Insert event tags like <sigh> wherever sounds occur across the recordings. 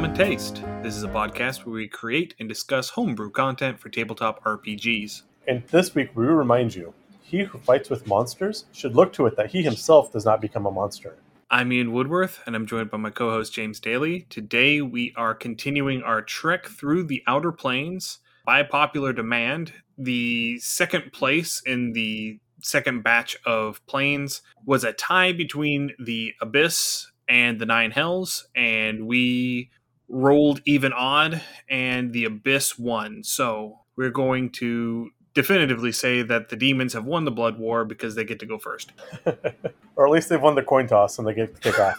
Hello and welcome to Undercommon Taste. This is a podcast where we create and discuss homebrew content for tabletop RPGs. And this week we remind you he who fights with monsters should look to it that he himself does not become a monster. I'm Ian Woodworth, and I'm joined by my co host James Daly. Today we are continuing our trek through the Outer Planes. By popular demand, the second place in the second batch of planes was a tie between the Abyss and the Nine Hells, and we rolled even odd, and the Abyss won. So we're going to definitively say that the demons have won the blood war because they get to go first. <laughs> or at least they've won the coin toss and they get to kick off.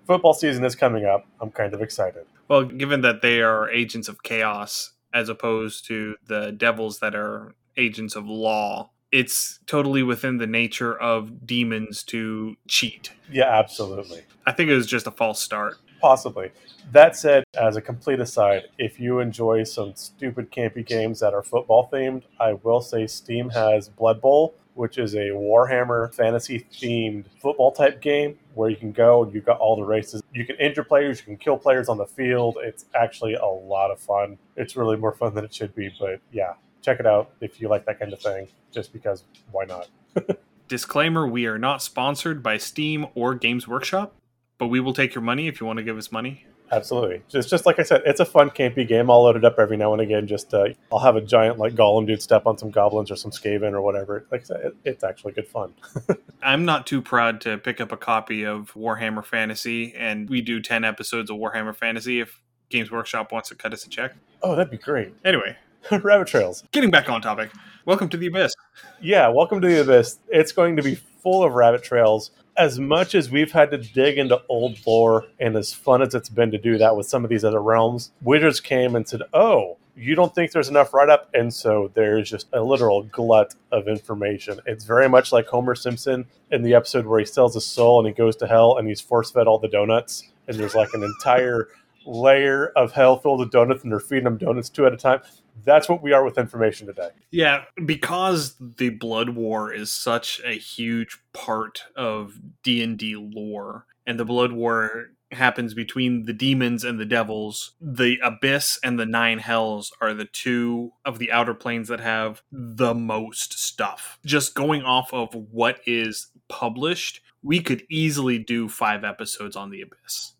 <laughs> Football season is coming up. I'm kind of excited. Well, given that they are agents of chaos as opposed to the devils that are agents of law, it's totally within the nature of demons to cheat. Yeah, absolutely. I think it was just a false start. Possibly. That said, as a complete aside, if you enjoy some stupid campy games that are football themed, I will say Steam has Blood Bowl, which is a Warhammer fantasy themed football type game where you can go and you've got all the races. You can injure players, you can kill players on the field. It's actually a lot of fun. It's really more fun than it should be, but yeah, check it out if you like that kind of thing, just because why not? <laughs> Disclaimer We are not sponsored by Steam or Games Workshop, but we will take your money if you want to give us money. Absolutely. Just just like I said, it's a fun campy game. I'll load it up every now and again. Just uh, I'll have a giant like Gollum dude step on some goblins or some Skaven or whatever. Like I said, it, it's actually good fun. <laughs> I'm not too proud to pick up a copy of Warhammer Fantasy, and we do ten episodes of Warhammer Fantasy if Games Workshop wants to cut us a check. Oh, that'd be great. <laughs> Anyway, rabbit trails. Getting back on topic. Welcome to the Abyss. Yeah, welcome to the Abyss. It's going to be full of rabbit trails as much as we've had to dig into old lore and as fun as it's been to do that with some of these other realms, Wizards came and said, Oh, you don't think there's enough write up? And so there's just a literal glut of information. It's very much like Homer Simpson in the episode where he sells his soul and he goes to hell and he's force fed all the donuts. And there's like an entire layer of hell filled with donuts and they're feeding them donuts two at a time that's what we are with information today. Yeah, because the Blood War is such a huge part of D&D lore and the Blood War happens between the demons and the devils. The abyss and the nine hells are the two of the outer planes that have the most stuff. Just going off of what is published, we could easily do 5 episodes on the abyss.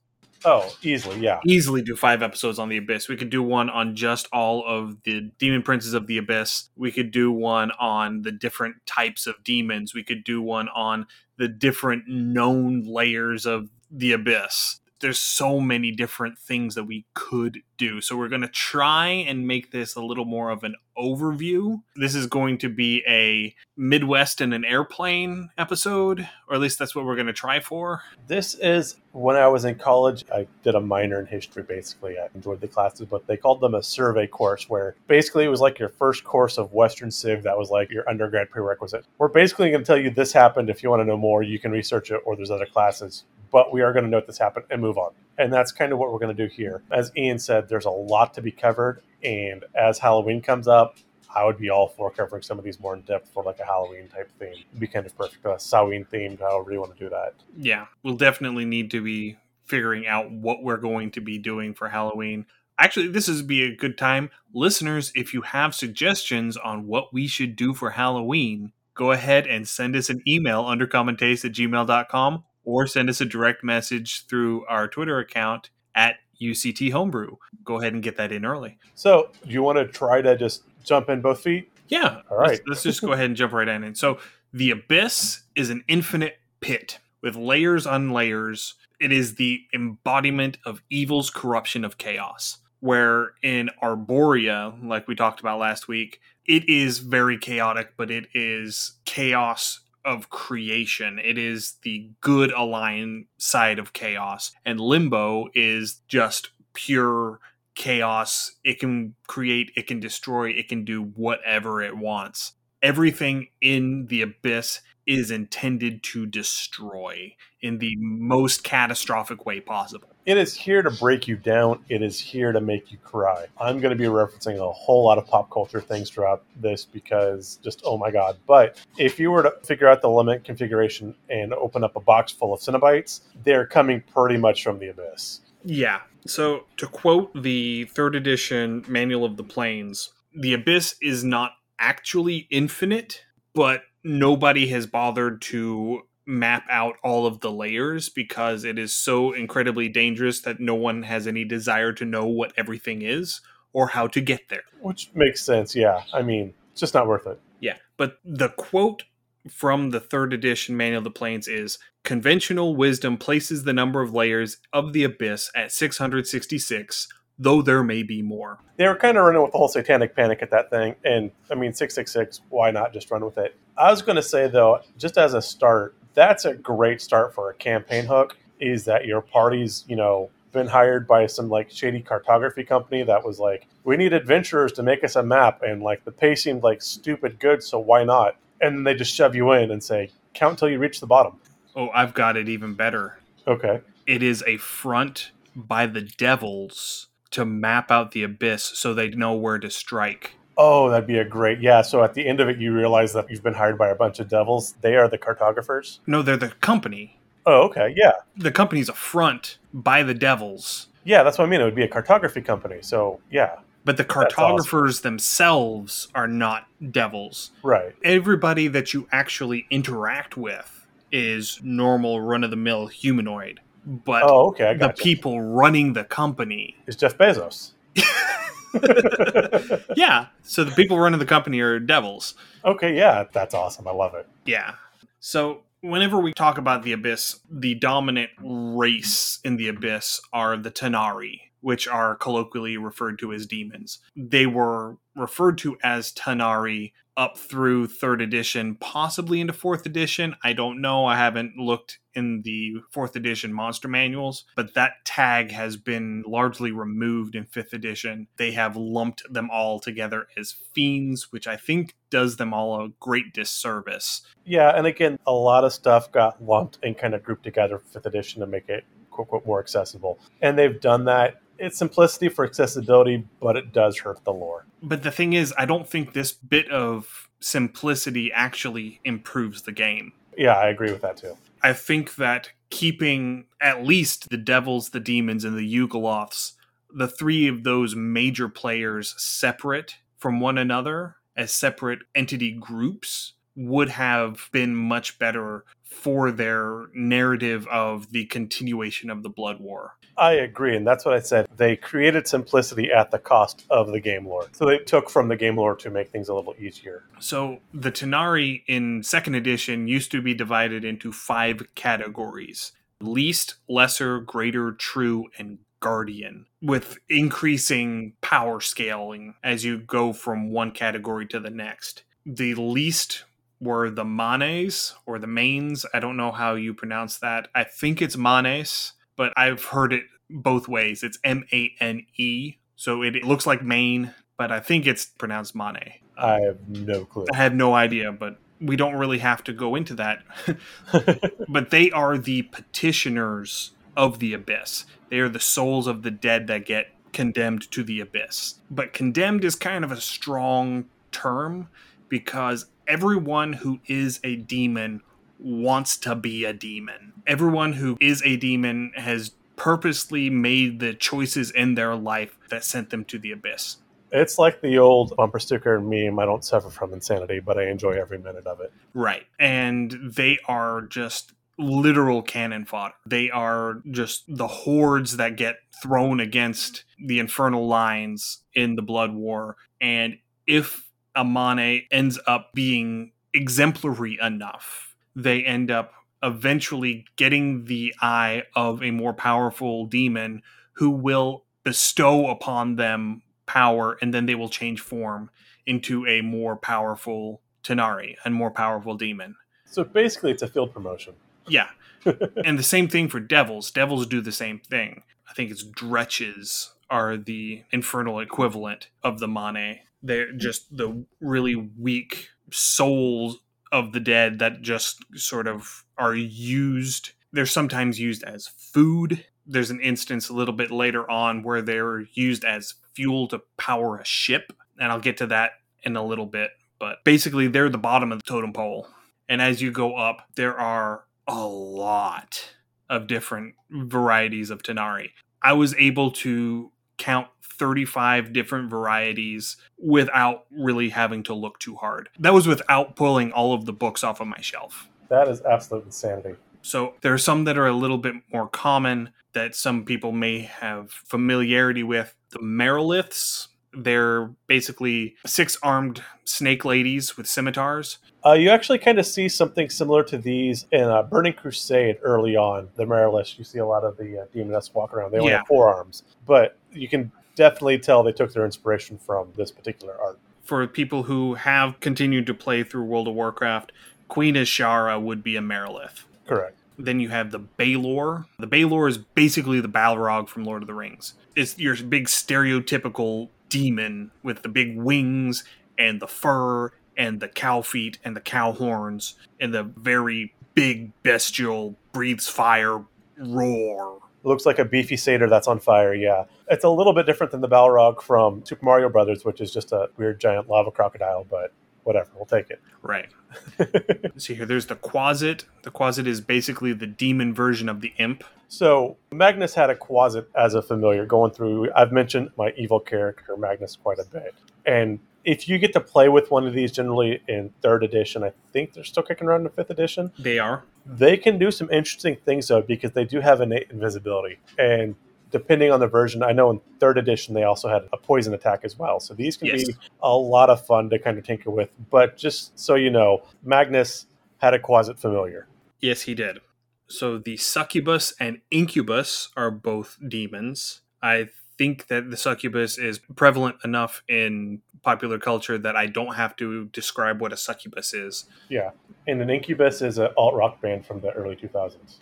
Oh, easily, yeah. Easily do five episodes on the Abyss. We could do one on just all of the demon princes of the Abyss. We could do one on the different types of demons. We could do one on the different known layers of the Abyss there's so many different things that we could do. So we're going to try and make this a little more of an overview. This is going to be a Midwest in an airplane episode, or at least that's what we're going to try for. This is when I was in college, I did a minor in history basically. I enjoyed the classes, but they called them a survey course where basically it was like your first course of Western Civ that was like your undergrad prerequisite. We're basically going to tell you this happened. If you want to know more, you can research it, or there's other classes but we are going to note this happen and move on. And that's kind of what we're going to do here. As Ian said, there's a lot to be covered. And as Halloween comes up, I would be all for covering some of these more in depth for like a Halloween type theme. It'd be kind of perfect. A Samhain themed, however you want to do that. Yeah, we'll definitely need to be figuring out what we're going to be doing for Halloween. Actually, this would be a good time. Listeners, if you have suggestions on what we should do for Halloween, go ahead and send us an email under undercommontaste at gmail.com or send us a direct message through our Twitter account at UCT Homebrew. Go ahead and get that in early. So, do you want to try to just jump in both feet? Yeah. All right. Let's, let's just go ahead and jump right in. And so, the abyss is an infinite pit with layers on layers. It is the embodiment of evil's corruption of chaos. Where in Arborea, like we talked about last week, it is very chaotic, but it is chaos of creation. It is the good aligned side of chaos. And limbo is just pure chaos. It can create, it can destroy, it can do whatever it wants. Everything in the abyss is intended to destroy in the most catastrophic way possible. It is here to break you down. It is here to make you cry. I'm going to be referencing a whole lot of pop culture things throughout this because just, oh my God. But if you were to figure out the Lament Configuration and open up a box full of Cenobites, they're coming pretty much from the abyss. Yeah. So, to quote the third edition Manual of the Planes, the abyss is not actually infinite, but nobody has bothered to map out all of the layers because it is so incredibly dangerous that no one has any desire to know what everything is or how to get there. Which makes sense, yeah. I mean, it's just not worth it. Yeah. But the quote from the third edition Manual of the Planes is conventional wisdom places the number of layers of the abyss at 666 though there may be more. They were kind of running with the whole satanic panic at that thing. And I mean, 666, why not just run with it? I was going to say, though, just as a start, that's a great start for a campaign hook, is that your party's, you know, been hired by some like shady cartography company that was like, we need adventurers to make us a map. And like the pay seemed like stupid good, so why not? And then they just shove you in and say, count till you reach the bottom. Oh, I've got it even better. Okay. It is a front by the devils to map out the abyss so they know where to strike. Oh, that'd be a great yeah. So at the end of it, you realize that you've been hired by a bunch of devils. They are the cartographers. No, they're the company. Oh, okay, yeah, The company's a front by the devils, yeah. That's what I mean. It would be a cartography company. So yeah, but the That's awesome. cartographers themselves are not devils. right. Everybody that you actually interact with is normal, run of the mill humanoid. But Oh, okay. The you. people running the company is Jeff Bezos. <laughs> yeah. So the people running the company are devils. Okay, yeah, that's awesome. I love it. Yeah. So whenever we talk about the abyss, the dominant race in the abyss are the Tanar'ri, which are colloquially referred to as demons. They were referred to as Tanar'ri up through third edition, possibly into fourth edition. I don't know. I haven't looked in the fourth edition monster manuals, but that tag has been largely removed in fifth edition. They have lumped them all together as fiends, which I think does them all a great disservice. Yeah, and again, a lot of stuff got lumped and kind of grouped together fifth edition to make it quote more accessible. And they've done that. It's simplicity for accessibility, but it does hurt the lore. But the thing is, I don't think this bit of simplicity actually improves the game. Yeah, I agree with that too. I think that keeping at least the devils, the demons, and the Yugoloths, the three of those major players separate from one another as separate entity groups would have been much better for their narrative of the continuation of the Blood War. I agree, and that's what I said. They created simplicity at the cost of the game lore. So they took from the game lore to make things a little easier. So the Tanar'ri in second edition used to be divided into five categories least, lesser, greater, true, and guardian, with increasing power scaling as you go from one category to the next. The least were the manes or the mains. I don't know how you pronounce that. I think it's manes, but I've heard it both ways. It's M A N E. So it, it looks like Maine, but I think it's pronounced mane. I have no clue. I have no idea, but we don't really have to go into that. <laughs> but they are the petitioners of the abyss. They are the souls of the dead that get condemned to the abyss. But condemned is kind of a strong term because everyone who is a demon wants to be a demon. Everyone who is a demon has purposely made the choices in their life that sent them to the abyss. It's like the old bumper sticker meme I don't suffer from insanity, but I enjoy every minute of it. Right. And they are just literal cannon fodder. They are just the hordes that get thrown against the infernal lines in the Blood War. And if Amane ends up being exemplary enough, they end up eventually getting the eye of a more powerful demon who will bestow upon them power and then they will change form into a more powerful Tanar'ri and more powerful demon. So basically, it's a field promotion. Yeah. <laughs> and the same thing for devils. Devils do the same thing. I think it's dretches are the infernal equivalent of the Mane. They're just the really weak souls of the dead that just sort of are used. They're sometimes used as food. There's an instance a little bit later on where they're used as fuel to power a ship, and I'll get to that in a little bit. But basically, they're the bottom of the totem pole. And as you go up, there are a lot of different varieties of Tanar'ri. I was able to count 35 different varieties without really having to look too hard. That was without pulling all of the books off of my shelf. That is absolute insanity. So there are some that are a little bit more common that some people may have familiarity with. The Mariliths, they're basically six armed snake ladies with scimitars. Uh, you actually kind of see something similar to these in uh, Burning Crusade early on. The Mariliths, you see a lot of the uh, demonesses walk around. They only Yeah. have four arms, but you can definitely tell they took their inspiration from this particular art. For people who have continued to play through World of Warcraft, Queen Azshara would be a Marilith. Correct. Then you have the Balor. The Balor is basically the Balrog from Lord of the Rings. It's your big stereotypical demon with the big wings and the fur and the cow feet and the cow horns and the very big bestial breathes fire roar. Looks like a beefy satyr that's on fire. Yeah, it's a little bit different than the Balrog from Super Mario Brothers, which is just a weird giant lava crocodile. But whatever, we'll take it. Right. <laughs> See here, there's the Quasit. The Quasit is basically the demon version of the imp. So Magnus had a Quasit as a familiar going through. I've mentioned my evil character Magnus quite a bit, and if you get to play with one of these, generally in third edition, I think they're still kicking around in fifth edition. They are. They can do some interesting things though because they do have innate invisibility, and depending on the version, I know in third edition they also had a poison attack as well. So these can Yes. be a lot of fun to kind of tinker with. But just so you know, Magnus had a Quasit familiar. Yes, he did. So the succubus and incubus are both demons. I think that the succubus is prevalent enough in popular culture that I don't have to describe what a succubus is. Yeah, and an Incubus is an alt rock band from the early 2000s.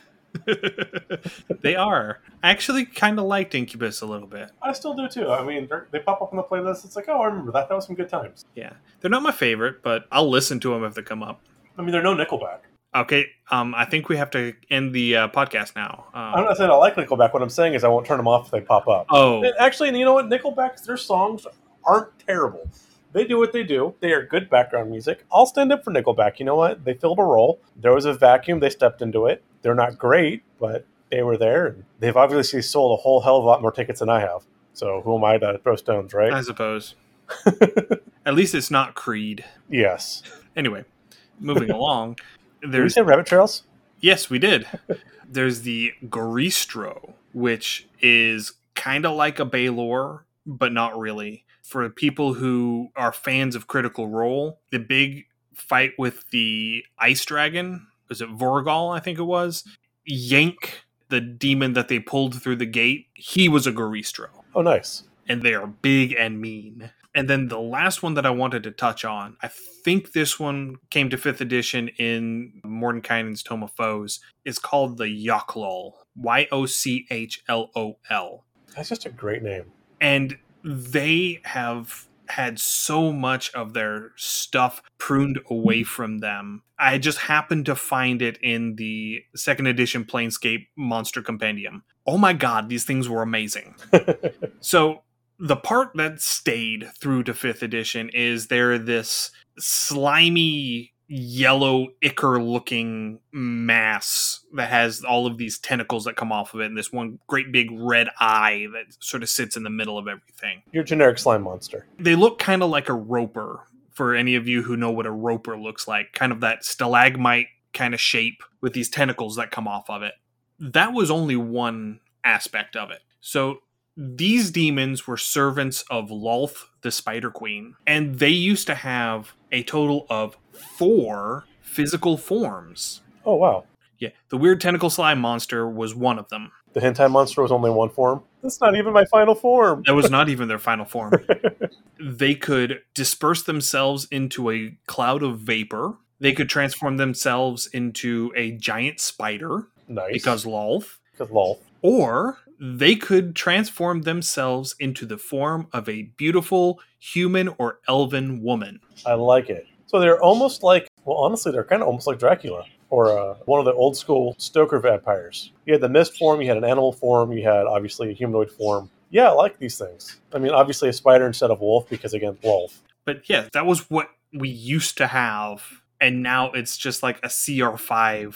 <laughs> they are. I actually kind of liked Incubus a little bit. I still do too. I mean, they're- pop up on the playlist. It's like, oh, I remember that. That was some good times. Yeah. They're not my favorite, but I'll listen to them if they come up. I mean, they're no Nickelback. Okay, um, I think we have to end the uh, podcast now. I'm Um, not saying I like Nickelback. What I'm saying is I won't turn them off if they pop up. oh, And actually, you know what? Nickelback's their songs aren't terrible. They do what they do. They are good background music. I'll stand up for Nickelback. You know what? They filled a role. There was a vacuum. They stepped into it. They're not great, but they were there. And they've obviously sold a whole hell of a lot more tickets than I have. So who am I to throw stones, right? I suppose. <laughs> At least it's not Creed. yes. Anyway, moving <laughs> along. Did we There's say rabbit trails? yes, we did. <laughs> There's the Goristro, which is kind of like a Balor, but not really. For people who are fans of Critical Role, the big fight with the ice dragon was it Vorugal? I think it was. Yank, the demon that they pulled through the gate, he was a Goristro Oh, nice. and they are big and mean. And then the last one that I wanted to touch on, I think this one came to fifth edition in Mordenkainen's Tome of Foes, is called the Yochlol. Y O C H L O L. That's just a great name. And they have had so much of their stuff pruned away mm-hmm. from them. I just happened to find it in the second edition Planescape Monster Compendium. Oh my god, these things were amazing. <laughs> So the part that stayed through to fifth edition is they're this slimy yellow ichor looking mass that has all of these tentacles that come off of it and this one great big red eye that sort of sits in the middle of everything. Your generic slime monster. They look kind of like a roper for any of you who know what a roper looks like, kind of that stalagmite kind of shape with these tentacles that come off of it. That was only one aspect of it. So these demons were servants of Lolth, the Spider Queen, and they used to have a total of four physical forms. Oh, wow. Yeah, the weird tentacle slime monster was one of them. The hentai monster was only one form. That's not even my final form. That was not even their final form. <laughs> they could disperse themselves into a cloud of vapor. They could transform themselves into a giant spider Nice. because Lolth. because Lolth. or they could transform themselves into the form of a beautiful human or elven woman. I like it. So they're almost like Well, honestly, they're kind of almost like Dracula or uh, one of the old school Stoker vampires. You had the mist form, you had an animal form, you had obviously a humanoid form. Yeah, I like these things. I mean, obviously a spider instead of wolf because again, wolf. But yeah, that was what we used to have, and now it's just like a CR5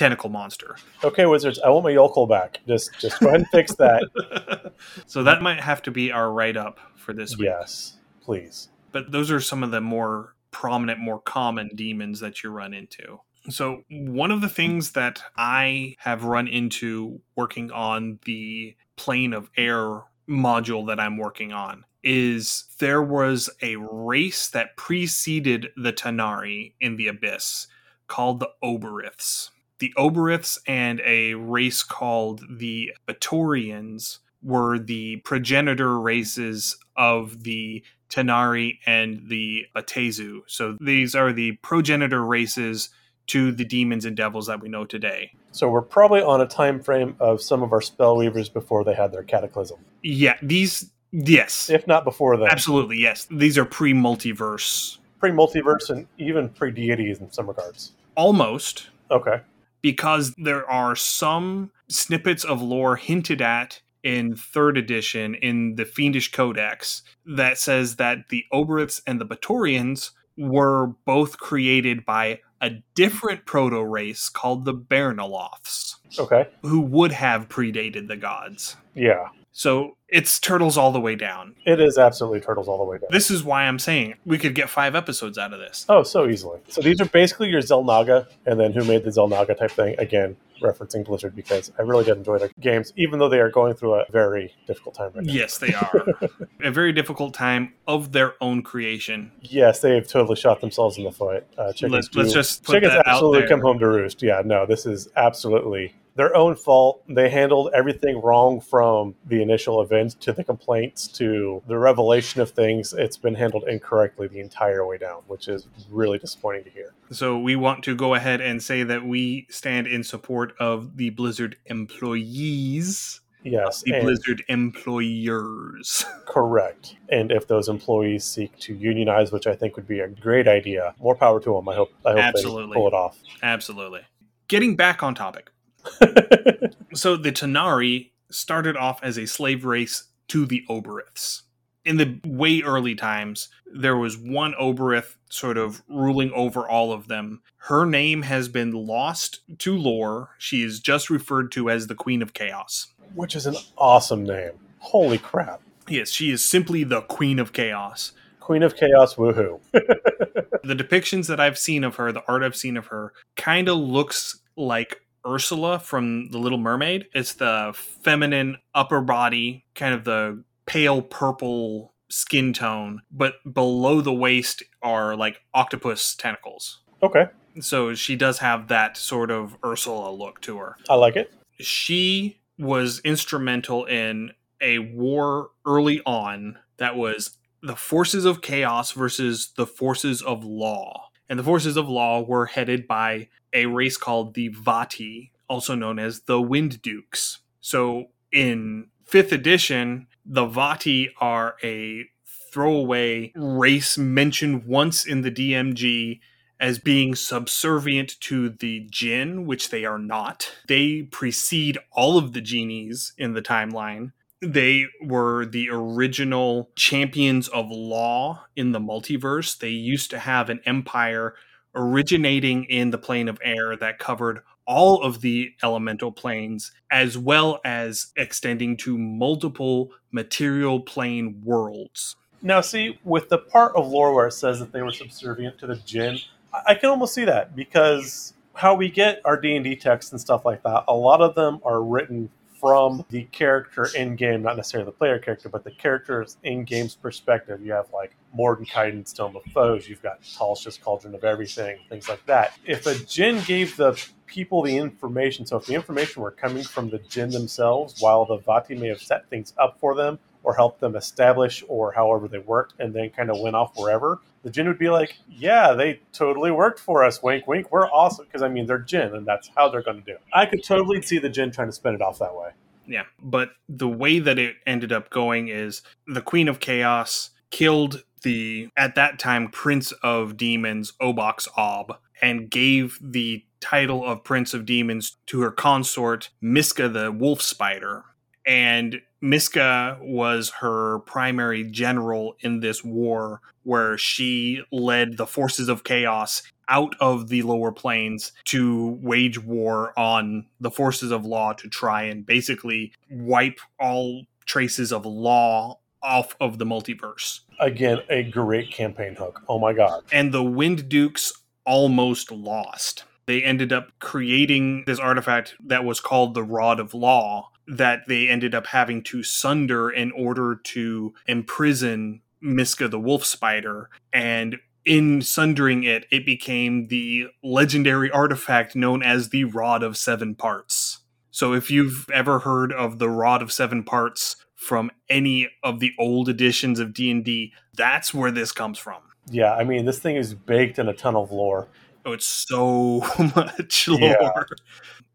tentacle monster. Okay, wizards, I want my yokel back. Just just go ahead and fix that. <laughs> so that might have to be our write up for this week. Yes, please. But those are some of the more prominent, more common demons that you run into. So, one of the things that I have run into working on the plane of air module that I'm working on is there was a race that preceded the Tanar'ri in the Abyss called the Obyriths. The Obyriths and a race called the Baatorians were the progenitor races of the Tanar'ri and the Baatezu. So these are the progenitor races to the demons and devils that we know today. So we're probably on a time frame of some of our spellweavers before they had their cataclysm. Yeah, these yes. If not before that. Absolutely, yes. These are pre-multiverse. Pre-multiverse and even pre-deities in some regards. Almost. Okay. Because there are some snippets of lore hinted at in third edition in the Fiendish Codex that says that the Obyriths and the Baatorians were both created by a different proto race called the Baernaloths. Okay. Who would have predated the gods. Yeah. So it's turtles all the way down. It is absolutely turtles all the way down. This is why I'm saying we could get five episodes out of this. Oh, so easily. So these are basically your Xel'Naga, and then who made the Xel'Naga type thing. Again, referencing Blizzard because I really did enjoy their games, even though they are going through a very difficult time right now. Yes, they are. <laughs> a very difficult time of their own creation. Yes, they have totally shot themselves in the foot. Uh, chickens let's, let's just chickens absolutely come home to roost. Yeah, no, this is absolutely their own fault. They handled everything wrong from the initial events to the complaints to the revelation of things. It's been handled incorrectly the entire way down, which is really disappointing to hear. So we want to go ahead and say that we stand in support of the Blizzard employees. Yes, the Blizzard employers. <laughs> Correct. And if those employees seek to unionize, which I think would be a great idea, more power to them. I hope. I hope Absolutely. they pull it off. Absolutely. Getting back on topic. <laughs> so the Tanar'ri started off as a slave race to the Obyriths. In the way early times, there was one Obyrith sort of ruling over all of them. Her name has been lost to lore. She is just referred to as the Queen of Chaos. Which is an awesome name. Holy crap. Yes, she is simply the Queen of Chaos. Queen of Chaos, woohoo. <laughs> the depictions that I've seen of her, the art I've seen of her, kind of looks like Ursula from The Little Mermaid. It's the feminine upper body, kind of the pale purple skin tone, but below the waist are like octopus tentacles. Okay. So she does have that sort of Ursula look to her. I like it. She was instrumental in a war early on that was the forces of chaos versus the forces of law. And the forces of law were headed by a race called the Vati, also known as the Wind Dukes. So in fifth edition, the Vati are a throwaway race mentioned once in the DMG as being subservient to the Jinn, which they are not. They precede all of the genies in the timeline. They were the original champions of law in the multiverse. They used to have an empire originating in the plane of air that covered all of the elemental planes, as well as extending to multiple material plane worlds. Now, see, with the part of lore where it says that they were subservient to the Jinn, I can almost see that because how we get our D and D texts and stuff like that, a lot of them are written from the character in game, not necessarily the player character, but the character's in game's perspective. You have like Mordenkainen's Tome of Foes, you've got Tasha's Cauldron of Everything, things like that. If a Jinn gave the people the information, so if the information were coming from the Jinn themselves, while the Vati may have set things up for them or helped them establish or however they worked and then kind of went off wherever, the Jinn would be like, yeah, they totally worked for us. Wink, wink. We're awesome. Because, I mean, they're Jinn, and that's how they're going to do it. I could totally see the Jinn trying to spin it off that way. Yeah. But the way that it ended up going is the Queen of Chaos killed the, at that time, Prince of Demons, Obox Ob. and gave the title of Prince of Demons to her consort, Miska the Wolf Spider. And Miska was her primary general in this war, where she led the forces of chaos out of the lower planes to wage war on the forces of law to try and basically wipe all traces of law off of the multiverse. Again, a great campaign hook. Oh my god. And the Wind Dukes almost lost. They ended up creating this artifact that was called the Rod of Law that they ended up having to sunder in order to imprison Miska the Wolf Spider. And in sundering it, it became the legendary artifact known as the Rod of Seven Parts. So if you've ever heard of the Rod of Seven Parts from any of the old editions of D&D, that's where this comes from. Yeah, I mean, this thing is baked in a ton of lore. Oh, it's so <laughs> much lore. Yeah.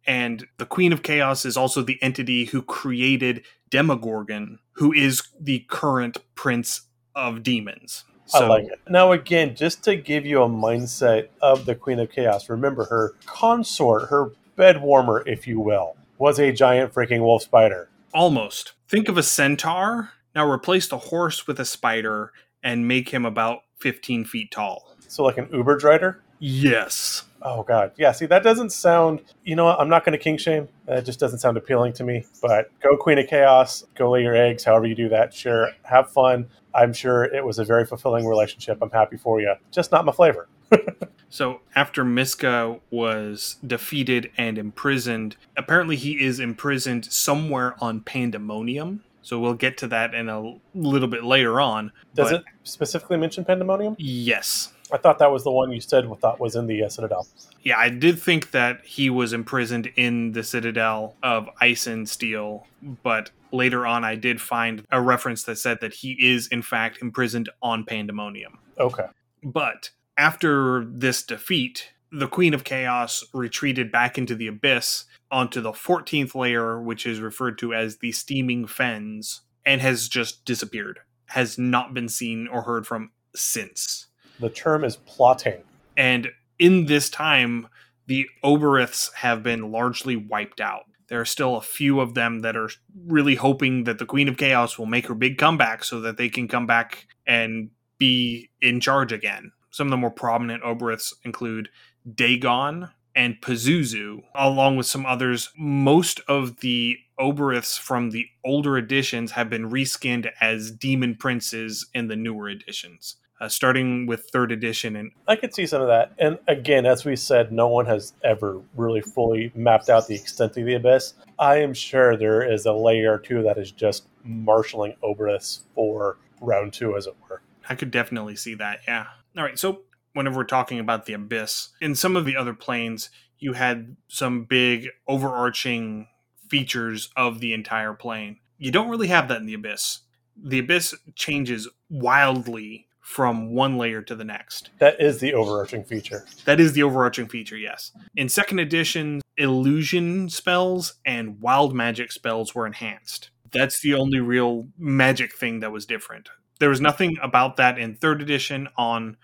And the Queen of Chaos is also the entity who created Demogorgon, who is the current Prince of Demons. So, I like it. Now, again, just to give you a mindset of the Queen of Chaos, remember her consort, her bed warmer, if you will, was a giant freaking wolf spider. Almost. Think of a centaur. Now replace the horse with a spider and make him about 15 feet tall. So, like an Uber Drider? Yes. Oh God, yeah. See, that doesn't sound. You know, what? I'm not going to king shame. That just doesn't sound appealing to me. But go Queen of Chaos. Go lay your eggs. However you do that. Sure, have fun. I'm sure it was a very fulfilling relationship. I'm happy for you. Just not my flavor. <laughs> so after Miska was defeated and imprisoned, apparently he is imprisoned somewhere on Pandemonium. So we'll get to that in a little bit later on. Does it specifically mention Pandemonium? Yes. I thought that was the one you said thought was in the uh, Citadel. Yeah, I did think that he was imprisoned in the Citadel of Ice and Steel, but later on I did find a reference that said that he is in fact imprisoned on Pandemonium. Okay. But after this defeat, the Queen of Chaos retreated back into the abyss onto the 14th layer, which is referred to as the Steaming Fens, and has just disappeared. Has not been seen or heard from since. The term is plotting. And in this time, the Obyriths have been largely wiped out. There are still a few of them that are really hoping that the Queen of Chaos will make her big comeback so that they can come back and be in charge again. Some of the more prominent Obyriths include Dagon and Pazuzu, along with some others. Most of the Obyriths from the older editions have been reskinned as demon princes in the newer editions uh, starting with third edition. And I could see some of that. And again, as we said, no one has ever really fully mapped out the extent of the abyss. I am sure there is a layer or two that is just marshaling Obyriths for round two, as it were. I could definitely see that. Yeah. All right. So whenever we're talking about the abyss, in some of the other planes, you had some big overarching features of the entire plane. You don't really have that in the abyss. The abyss changes wildly from one layer to the next. That is the overarching feature. That is the overarching feature, yes. In second edition, illusion spells and wild magic spells were enhanced. That's the only real magic thing that was different. There was nothing about that in third edition on,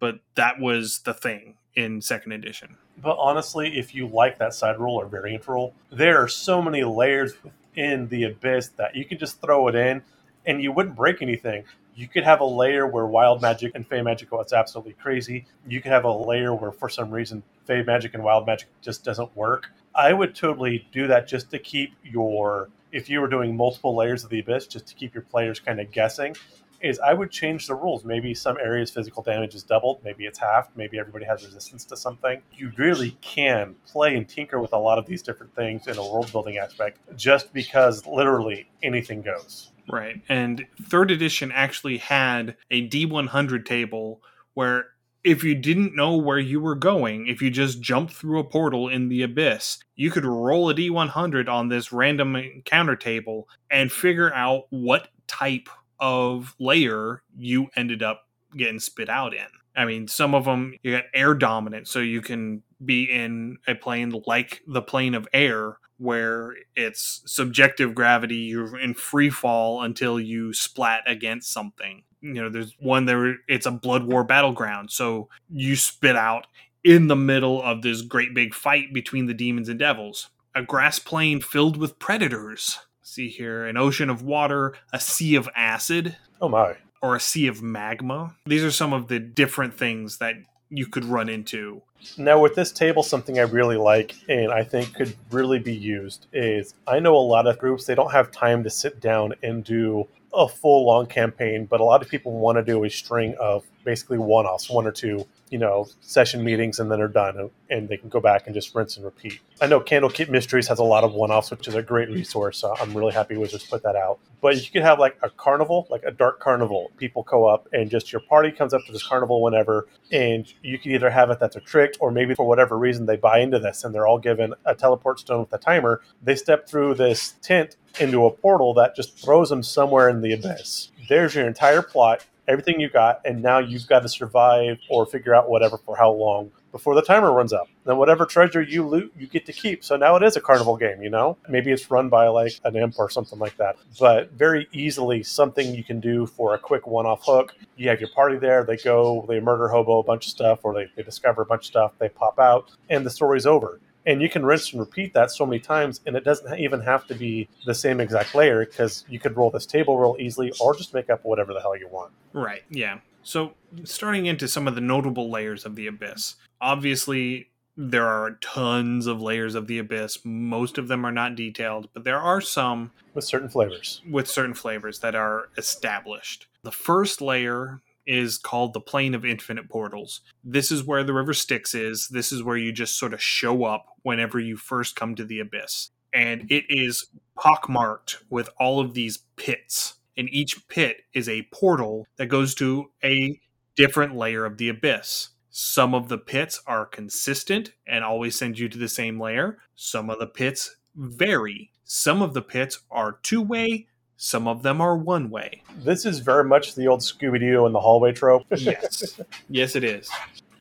but that was the thing in second edition. But honestly, if you like that side roll or variant roll, there are so many layers within the abyss that you can just throw it in and you wouldn't break anything. You could have a layer where wild magic and fey magic go, it's absolutely crazy. You could have a layer where for some reason fey magic and wild magic just doesn't work. I would totally do that just to keep your if you were doing multiple layers of the abyss, just to keep your players kind of guessing, is I would change the rules. Maybe some areas physical damage is doubled, maybe it's halved, maybe everybody has resistance to something. You really can play and tinker with a lot of these different things in a world building aspect just because literally anything goes. Right. And third edition actually had a D100 table where if you didn't know where you were going, if you just jumped through a portal in the abyss, you could roll a D100 on this random encounter table and figure out what type of layer you ended up getting spit out in. I mean, some of them you got air dominant, so you can be in a plane like the plane of air where it's subjective gravity you're in free fall until you splat against something you know there's one there it's a blood war battleground so you spit out in the middle of this great big fight between the demons and devils. A grass plain filled with predators. See here, an ocean of water, a sea of acid, Oh my. or a sea of magma. These are some of the different things that you could run into. Now, with this table, something I really like and I think could really be used is I know a lot of groups, they don't have time to sit down and do a full long campaign, but a lot of people want to do a string of basically one offs, one or two, you know, session meetings, and then they're done and, they can go back and just rinse and repeat. I know Candlekeep Mysteries has a lot of one offs, which is a great resource. So I'm really happy Wizards put that out. But you could have like a carnival, like a dark carnival. People go up and just your party comes up to this carnival whenever, and you can either have it that's a trick, or maybe for whatever reason they buy into this and they're all given a teleport stone with a timer. They step through this tent into a portal that just throws them somewhere in the abyss. There's your entire plot, everything you got, and now you've got to survive or figure out whatever for how long before the timer runs up. Then whatever treasure you loot, you get to keep. So now it is a carnival game, you know? Maybe it's run by like an imp or something like that. But very easily something you can do for a quick one-off hook. You have your party there, they go, they murder hobo a bunch of stuff, or they, they discover a bunch of stuff, they pop out, and the story's over. And you can rinse and repeat that so many times, and it doesn't even have to be the same exact layer because you could roll this table real easily or just make up whatever the hell you want. Right, yeah. So, starting into some of the notable layers of the Abyss. Obviously, there are tons of layers of the Abyss. Most of them are not detailed, but there are some With certain flavors. with certain flavors that are established. The first layer is called the Plane of Infinite Portals. This is where the River Styx is. This is where you just sort of show up whenever you first come to the Abyss. And it is pockmarked with all of these pits. And each pit is a portal that goes to a different layer of the Abyss. Some of the pits are consistent and always send you to the same layer. Some of the pits vary. Some of the pits are two way, some of them are one way. This is very much the old Scooby Doo in the hallway trope. <laughs> Yes. yes, it is.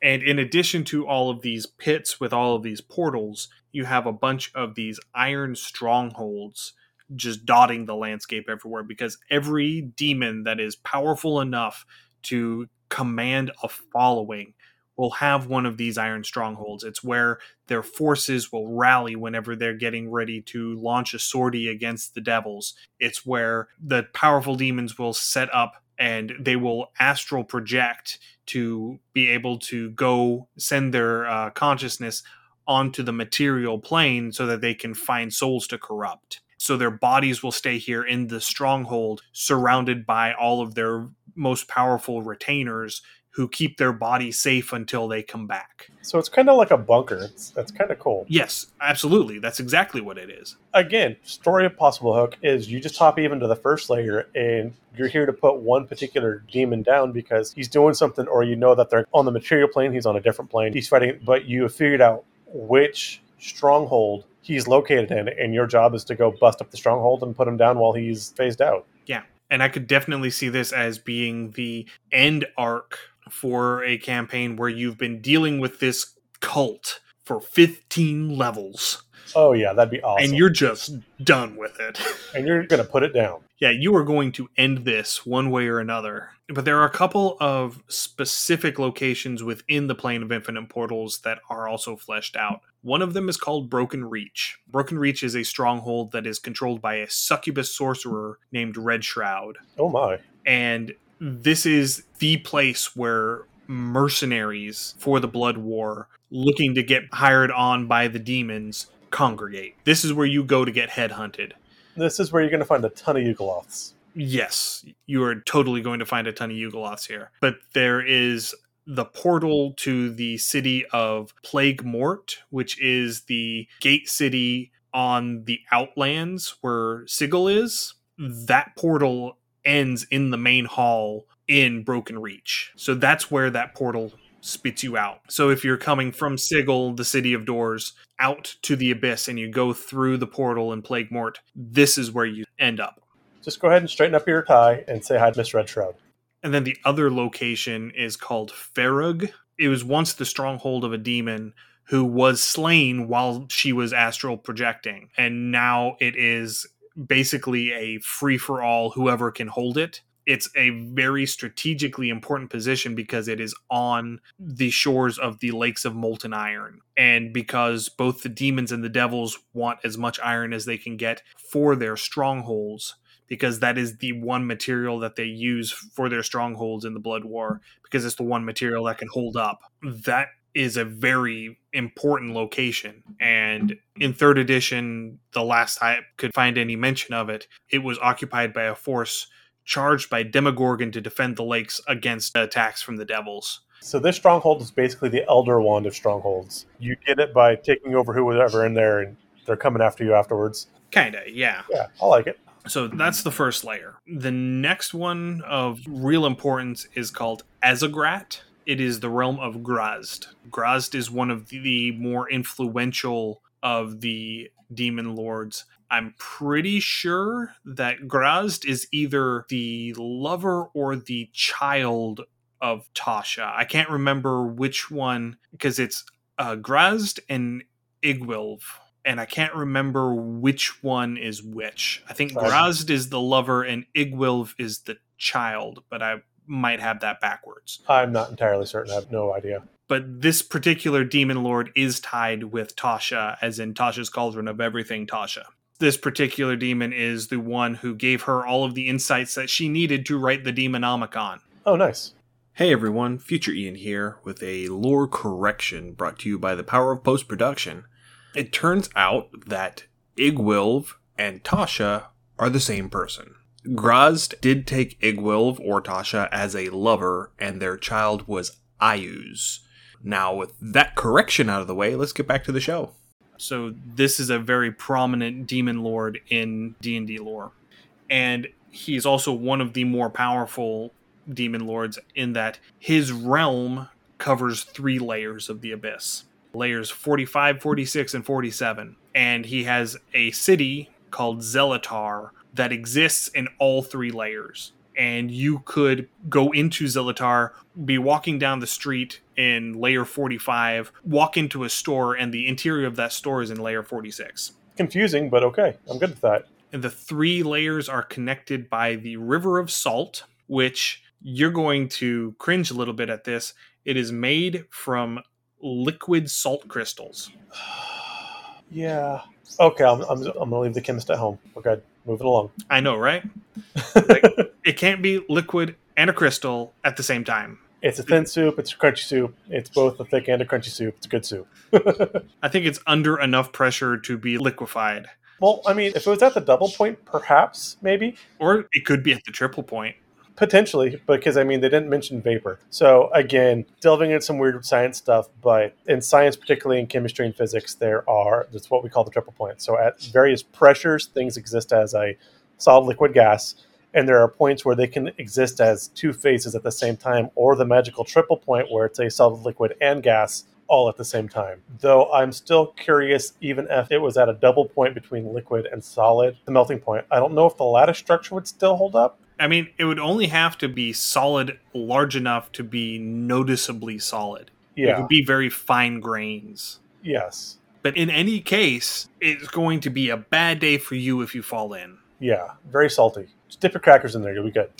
And in addition to all of these pits with all of these portals, you have a bunch of these iron strongholds just dotting the landscape everywhere because every demon that is powerful enough to command a following will have one of these iron strongholds. It's where their forces will rally whenever they're getting ready to launch a sortie against the devils. It's where the powerful demons will set up and they will astral project to be able to go send their uh, consciousness onto the material plane so that they can find souls to corrupt. So their bodies will stay here in the stronghold, surrounded by all of their most powerful retainers who keep their body safe until they come back. So it's kind of like a bunker. It's, that's kind of cool. Yes, absolutely. That's exactly what it is. Again, story of Possible Hook is you just hop even to the first layer and you're here to put one particular demon down because he's doing something or you know that they're on the material plane, he's on a different plane, he's fighting, but you have figured out which stronghold he's located in and your job is to go bust up the stronghold and put him down while he's phased out. Yeah. And I could definitely see this as being the end arc for a campaign where you've been dealing with this cult for 15 levels Oh yeah, that'd be awesome. and you're just done with it. <laughs> and you're going to put it down. yeah, you are going to end this one way or another. But there are a couple of specific locations within the plane of infinite portals that are also fleshed out. One of them is called Broken Reach. Broken Reach is a stronghold that is controlled by a succubus sorcerer named Red Shroud. Oh my. And this is the place where mercenaries for the Blood War, looking to get hired on by the demons, congregate. This is where you go to get headhunted. This is where you're going to find a ton of Yugoloths. Yes, you are totally going to find a ton of Yugoloths here. But there is the portal to the city of Plague Mort, which is the gate city on the Outlands where Sigil is. That portal ends in the main hall in Broken Reach. So that's where that portal spits you out. So if you're coming from Sigil, the city of doors, out to the abyss and you go through the portal in Plague Mort, this is where you end up. Just go ahead and straighten up your tie and say hi to Miss Red Shroud. And then the other location is called Ferrug. It was once the stronghold of a demon who was slain while she was astral projecting. And now it is basically a free for all, whoever can hold it. It's a very strategically important position because it is on the shores of the lakes of molten iron. And because both the demons and the devils want as much iron as they can get for their strongholds, because that is the one material that they use for their strongholds in the Blood War, because it's the one material that can hold up. That is a very important location. And in third edition, the last I could find any mention of it, it was occupied by a force charged by Demogorgon to defend the lakes against attacks from the devils. So this stronghold is basically the Elder Wand of strongholds. You get it by taking over whoever in there, and they're coming after you afterwards. Kinda, yeah. Yeah, I like it. So that's the first layer. The next one of real importance is called Azzagrat. It is the realm of Graz'zt. Graz'zt is one of the more influential of the demon lords. I'm pretty sure that Graz'zt is either the lover or the child of Tasha. I can't remember which one because it's uh, Graz'zt and Iggwilv, and I can't remember which one is which. I think Graz'zt is the lover and Iggwilv is the child, but I might have that backwards. I'm not entirely certain. I have no idea. But this particular demon lord is tied with Tasha, as in Tasha's cauldron of everything Tasha. This particular demon is the one who gave her all of the insights that she needed to write the Demonomicon. Oh, nice. Hey everyone, Future Ian here with a lore correction brought to you by the power of post production. It turns out that Iggwilv and Tasha are the same person. Graz'zt did take Iggwilv or Tasha as a lover, and their child was Iuz. Now, with that correction out of the way, let's get back to the show. So this is a very prominent demon lord in D&D lore. And he's also one of the more powerful demon lords in that his realm covers 3 layers of the abyss. Layers 45, 46 and 47. And he has a city called Zelatar that exists in all 3 layers. And you could go into Zelatar, be walking down the street in layer 45, walk into a store, and the interior of that store is in layer 46. Confusing, but okay. I'm good with that. And the three layers are connected by the River of Salt, which you're going to cringe a little bit at this. It is made from liquid salt crystals. <sighs> Yeah. Okay, I'm, I'm, I'm going to leave the chemist at home. Okay, moving along. I know, right? Like, <laughs> it can't be liquid and a crystal at the same time. It's a thin soup. It's a crunchy soup. It's both a thick and a crunchy soup. It's a good soup. <laughs> I think it's under enough pressure to be liquefied. well, I mean, if it was at the double point, perhaps, maybe, Or it could be at the triple point. Potentially, because I mean, they didn't mention vapor. So again, delving into some weird science stuff, but in science, particularly in chemistry and physics, there are that's what we call the triple point. So at various pressures, things exist as a solid, liquid, gas. And there are points where they can exist as two phases at the same time, or the magical triple point where it's a solid, liquid, and gas all at the same time. Though I'm still curious, even if it was at a double point between liquid and solid, the melting point, I don't know if the lattice structure would still hold up. I mean, it would only have to be solid, large enough to be noticeably solid. Yeah. It would be very fine grains. Yes. But in any case, it's going to be a bad day for you if you fall in. Yeah. Very salty. Just dip your crackers in there. You'll be good.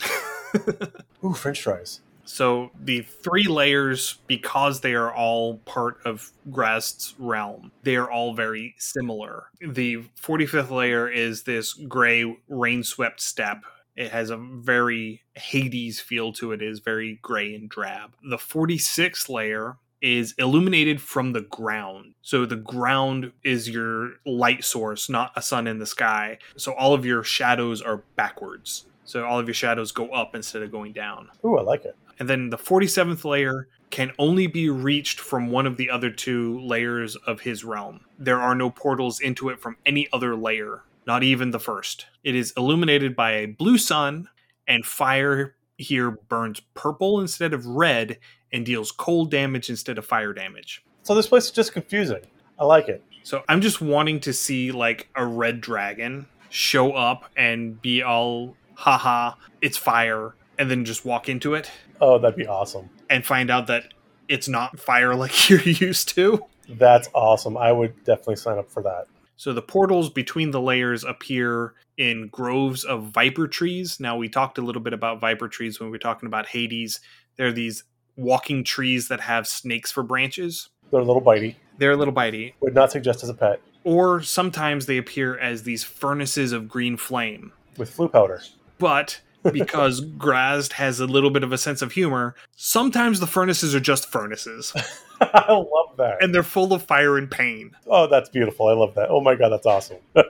<laughs> Ooh, French fries. So the three layers, because they are all part of Graz'zt's realm, they are all very similar. The 45th layer is this gray rain swept steppe. It has a very Hades feel to it, it is very gray and drab. The 46th layer is illuminated from the ground. So the ground is your light source, not a sun in the sky. So all of your shadows are backwards. So all of your shadows go up instead of going down. Ooh, I like it. And then the 47th layer can only be reached from one of the other two layers of his realm. There are no portals into it from any other layer, not even the first. It is illuminated by a blue sun, and fire here burns purple instead of red and deals cold damage instead of fire damage. So this place is just confusing. I like it. So I'm just wanting to see like a red dragon show up and be all, haha, it's fire, and then just walk into it. Oh, that'd be awesome. and find out that it's not fire like <laughs> you're used to. That's awesome. I would definitely sign up for that. So the portals between the layers appear in groves of viper trees. Now we talked a little bit about viper trees when we were talking about Hades. They're these walking trees that have snakes for branches. They're a little bitey. They're a little bitey. Would not suggest as a pet Or sometimes they appear as these furnaces of green flame. with Floo powder. But because <laughs> Graz'zt has a little bit of a sense of humor, sometimes the furnaces are just furnaces <laughs> I love that. and they're full of fire and pain. oh, that's beautiful. I love that. Oh my god, that's awesome. <laughs>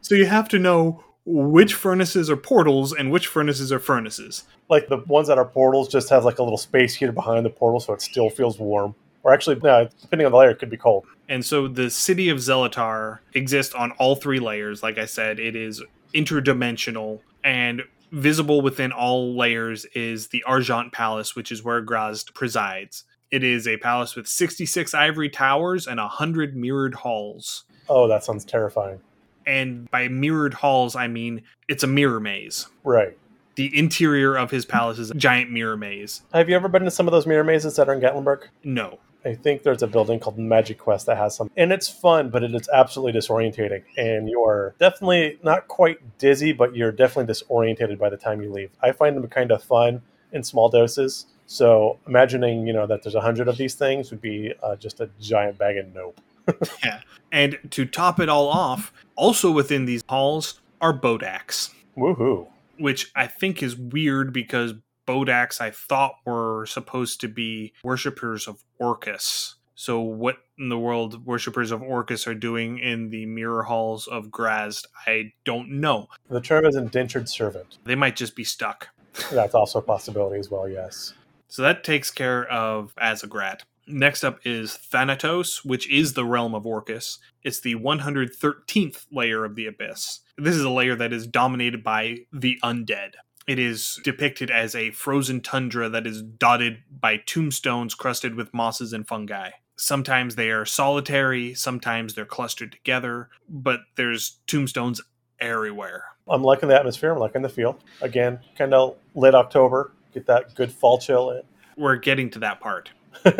So you have to know which furnaces are portals and which furnaces are furnaces. like the ones that are portals just have like a little space heater behind the portal so it still feels warm. Or actually, no, depending on the layer, it could be cold. And so the city of Zelatar exists on all three layers. Like I said, it is interdimensional and visible within all layers is the Argent Palace, which is where Graz'zt presides. It is a palace with 66 ivory towers and 100 mirrored halls. Oh, that sounds terrifying. And by mirrored halls, I mean it's a mirror maze. Right. The interior of his palace is a giant mirror maze. Have you ever been to some of those mirror mazes that are in Gatlinburg? No. I think there's a building called MagiQuest that has some, and it's fun, but it is absolutely disorientating. And you are definitely not quite dizzy, but you're definitely disorientated by the time you leave. I find them kind of fun in small doses. So imagining, you know, that there's a hundred of these things would be uh, just a giant bag of nope. <laughs> Yeah. And to top it all off, also within these halls are Bodaks. Woohoo! which I think is weird because Bodaks I thought were supposed to be worshippers of Orcus. So what in the world worshippers of Orcus are doing in the mirror halls of Graz'zt, I don't know. The term is indentured servant. They might just be stuck. <laughs> That's also a possibility as well. Yes. So that takes care of Azzagrat. Next up is Thanatos, which is the realm of Orcus. It's the 113th layer of the Abyss. This is a layer that is dominated by the undead. It is depicted as a frozen tundra that is dotted by tombstones crusted with mosses and fungi. Sometimes they are solitary, sometimes they're clustered together, but there's tombstones everywhere. I'm liking the atmosphere. I'm liking the feel. Again, kind of late October. Get that good fall chill in. We're getting to that part. <laughs>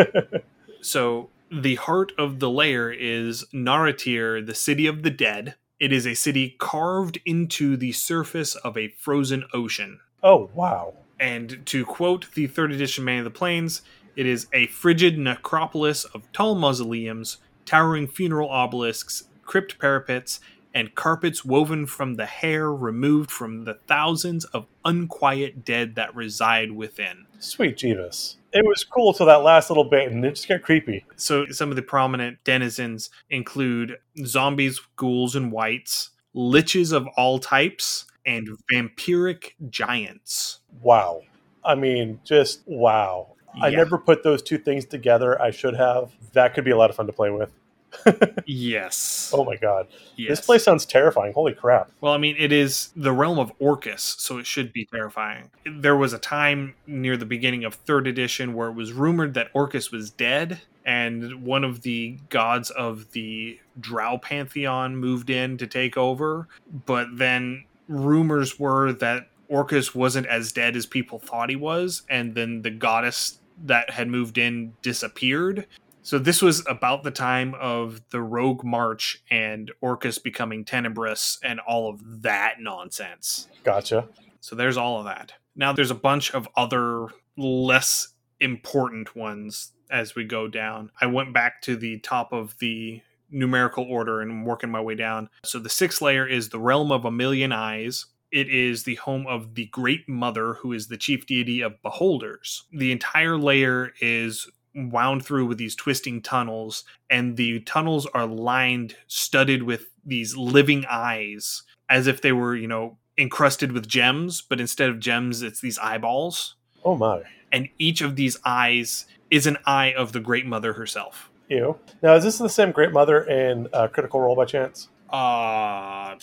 So the heart of the layer is Naratyr, the city of the dead. It is a city carved into the surface of a frozen ocean. oh wow! And to quote the third edition Manual of the Planes, it is a frigid necropolis of tall mausoleums, towering funeral obelisks, crypt parapets, and carpets woven from the hair removed from the thousands of unquiet dead that reside within. Sweet Jeebus. It was cool till that last little bit, and it just got creepy. So some of the prominent denizens include zombies, ghouls, and wights, liches of all types, and vampiric giants. Wow. I mean, just wow. I never put those two things together. I should have. That could be a lot of fun to play with. <laughs> Yes. Oh my god. yes. This place sounds terrifying. Holy crap. Well, I mean, it is the realm of Orcus, so it should be terrifying. There was a time near the beginning of third edition where it was rumored that Orcus was dead, and one of the gods of the Drow pantheon moved in to take over. But then rumors were that Orcus wasn't as dead as people thought he was, and then the goddess that had moved in disappeared. So this was about the time of the Rogue March and Orcus becoming tenebrous and all of that nonsense. Gotcha. So there's all of that. Now there's a bunch of other less important ones as we go down. I went back to the top of the numerical order and I'm working my way down. So the sixth layer is the realm of a million eyes. It is the home of the Great Mother, who is the chief deity of beholders. The entire layer is wound through with these twisting tunnels, and the tunnels are lined, studded with these living eyes, as if they were, you know, encrusted with gems, but instead of gems, it's these eyeballs. Oh my. And each of these eyes is an eye of the Great Mother herself. Ew. Now, is this the same Great Mother in uh, Critical Role by chance? Uh,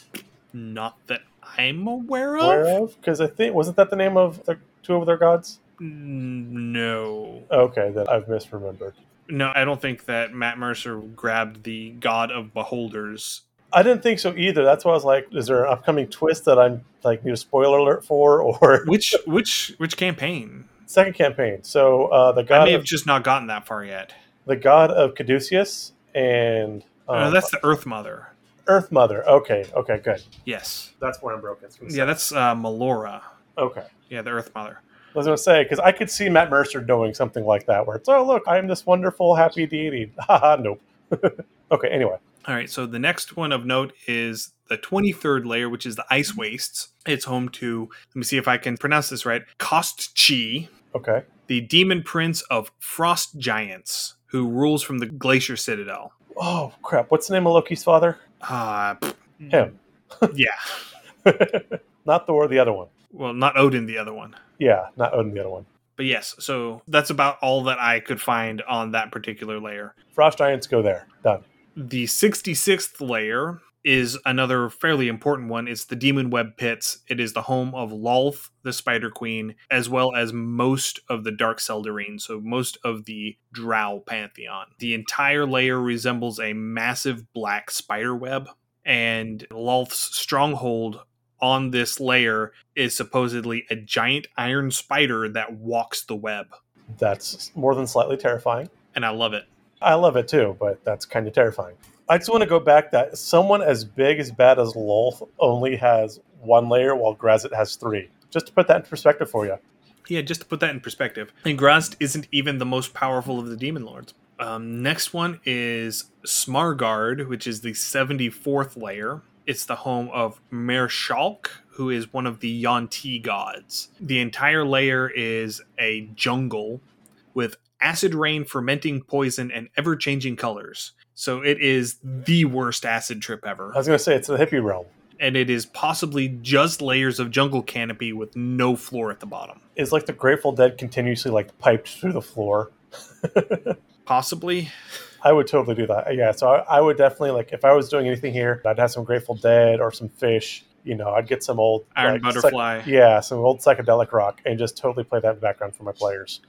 not that I'm aware of. Aware of? Because I think, wasn't that the name of the two of their gods? No. Okay, then I've misremembered. No, I don't think that Matt Mercer grabbed the God of Beholders. I didn't think so either. That's why I was like, is there an upcoming twist that I'm like need a spoiler alert for, or <laughs> Which which which campaign? second campaign? So uh, the I god may of, have just not gotten that far yet. the god of Caduceus and no, um, that's the Earth Mother. Earth Mother. Okay, okay, good. Yes. That's where I'm broken. Yeah, that's uh, Melora. okay. Yeah, the Earth Mother. I was going to say because I could see Matt Mercer doing something like that, where it's oh look, I am this wonderful happy deity. <laughs> Haha, nope. <laughs> okay, anyway. All right, so the next one of note is the 23rd layer, which is the Ice Wastes. It's home to, let me see if I can pronounce this right, Kostchtchie, Okay. the demon prince of Frost Giants, who rules from the Glacier Citadel. Oh crap! What's the name of Loki's father? Uh, Him. yeah. <laughs> not Thor, the other one. Well, not Odin, the other one. Yeah, not Odin, the other one. But yes, so that's about all that I could find on that particular layer. Frost Giants go there. Done. The 66th layer is another fairly important one. It's the Demon Web Pits. It is the home of Lolth, the Spider Queen, as well as most of the Dark Seldarine, so most of the Drow pantheon. The entire layer resembles a massive black spider web, and Lolth's stronghold on this layer is supposedly a giant iron spider that walks the web. That's more than slightly terrifying. And I love it. I love it too, but that's kind of terrifying. I just want to go back that someone as big as bad as Lolth only has one layer, while Graz'zt has three. Just to put that in perspective for you. Yeah, just to put that in perspective. And Graz'zt isn't even the most powerful of the demon lords. Um, next one is Smaragd, which is the 74th layer. It's the home of Merrshaulk, who is one of the Yuan-ti gods. The entire layer is a jungle with acid rain, fermenting poison, and ever changing colors. So it is the worst acid trip ever. I was going to say it's the hippie realm. And it is possibly just layers of jungle canopy with no floor at the bottom. It's like the Grateful Dead continuously like piped through the floor. <laughs> Possibly. I would totally do that. Yeah, so I, I would definitely like if I was doing anything here, I'd have some Grateful Dead or some Phish. You know, I'd get some old Iron like, psych- Butterfly. yeah, some old psychedelic rock, and just totally play that in the background for my players.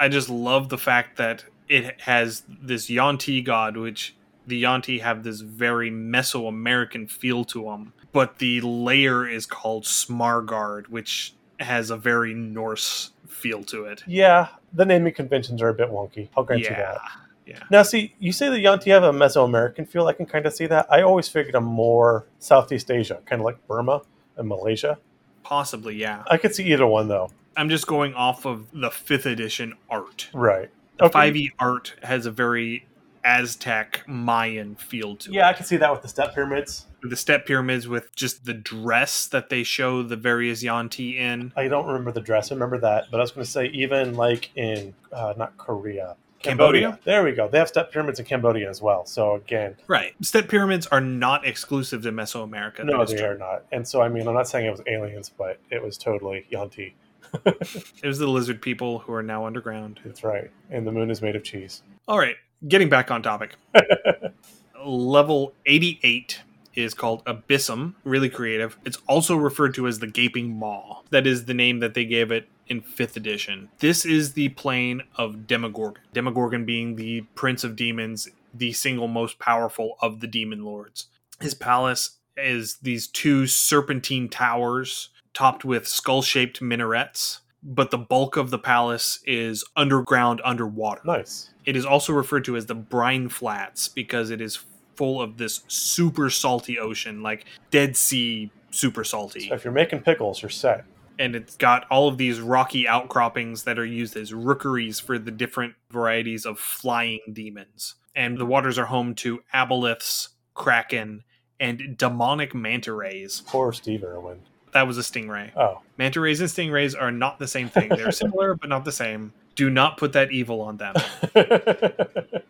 I just love the fact that it has this Yuan-ti god, which the Yuan-ti have this very Mesoamerican feel to them. But the layer is called Smaragd, which has a very Norse feel to it. Yeah, the naming conventions are a bit wonky. I'll grant you that. Yeah. Now, see, you say the Yuan-ti have a Mesoamerican feel. I can kind of see that. I always figured a more Southeast Asia, kind of like Burma and Malaysia. Possibly, yeah. I could see either one though. I'm just going off of the fifth edition art. Right. The Okay. 5e art has a very Aztec Mayan feel to it. Yeah, I can see that with the step pyramids. The step pyramids with just the dress that they show the various Yuan-ti in. I don't remember the dress. I remember that, but I was going to say even like in uh, not Korea, Cambodia? There we go. They have step pyramids in Cambodia as well. So again, Right. Step pyramids are not exclusive to Mesoamerica. no, they true. are not. And so I mean, I'm not saying it was aliens, but it was totally Yuan-ti. <laughs> It was the lizard people who are now underground. That's right. And the moon is made of cheese. All right, getting back on topic. <laughs> Level 88 is called Abysm, really creative. It's also referred to as the Gaping Maw. That is the name that they gave it in 5th edition. This is the plane of Demogorgon. Demogorgon being the prince of demons, the single most powerful of the demon lords. His palace is these two serpentine towers topped with skull-shaped minarets, but the bulk of the palace is underground underwater. Nice. It is also referred to as the brine flats because it is full of this super salty ocean, like Dead Sea super salty. So if you're making pickles, you're set. And it's got all of these rocky outcroppings that are used as rookeries for the different varieties of flying demons. And the waters are home to aboleths, kraken, and demonic manta rays. Poor Steve Irwin. That was a stingray. Oh, Manta rays and stingrays are not the same thing. They're <laughs> similar, but not the same. Do not put that evil on them. <laughs>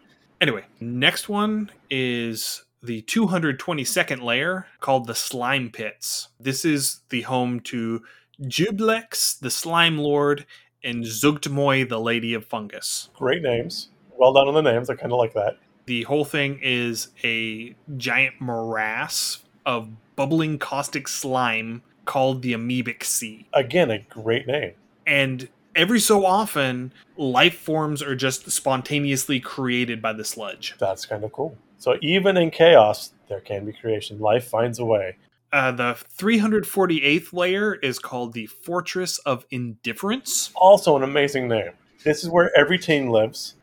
Anyway, next one is the 222nd layer called the Slime Pits. This is the home to Juiblex, the Slime Lord, and Zuggtmoy, the Lady of Fungus. great names. Well done on the names. I kind of like that. The whole thing is a giant morass of bubbling caustic slime called the Amoebic Sea. Again, a great name. And every so often, life forms are just spontaneously created by the sludge. That's kind of cool. So even in chaos, there can be creation. Life finds a way. Uh, the 348th layer is called the Fortress of Indifference. Also, an amazing name. This is where every team lives.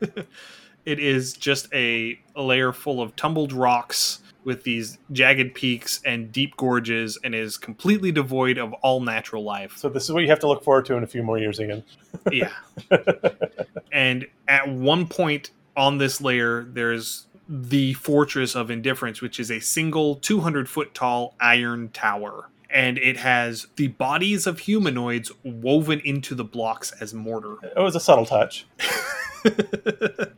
<laughs> It is just a, a layer full of tumbled rocks with these jagged peaks and deep gorges and is completely devoid of all natural life. So this is what you have to look forward to in a few more years, again. yeah. <laughs> and at one point on this layer, there's the Fortress of Indifference, which is a single 200 foot tall iron tower. And it has the bodies of humanoids woven into the blocks as mortar. It was a subtle touch. <laughs> the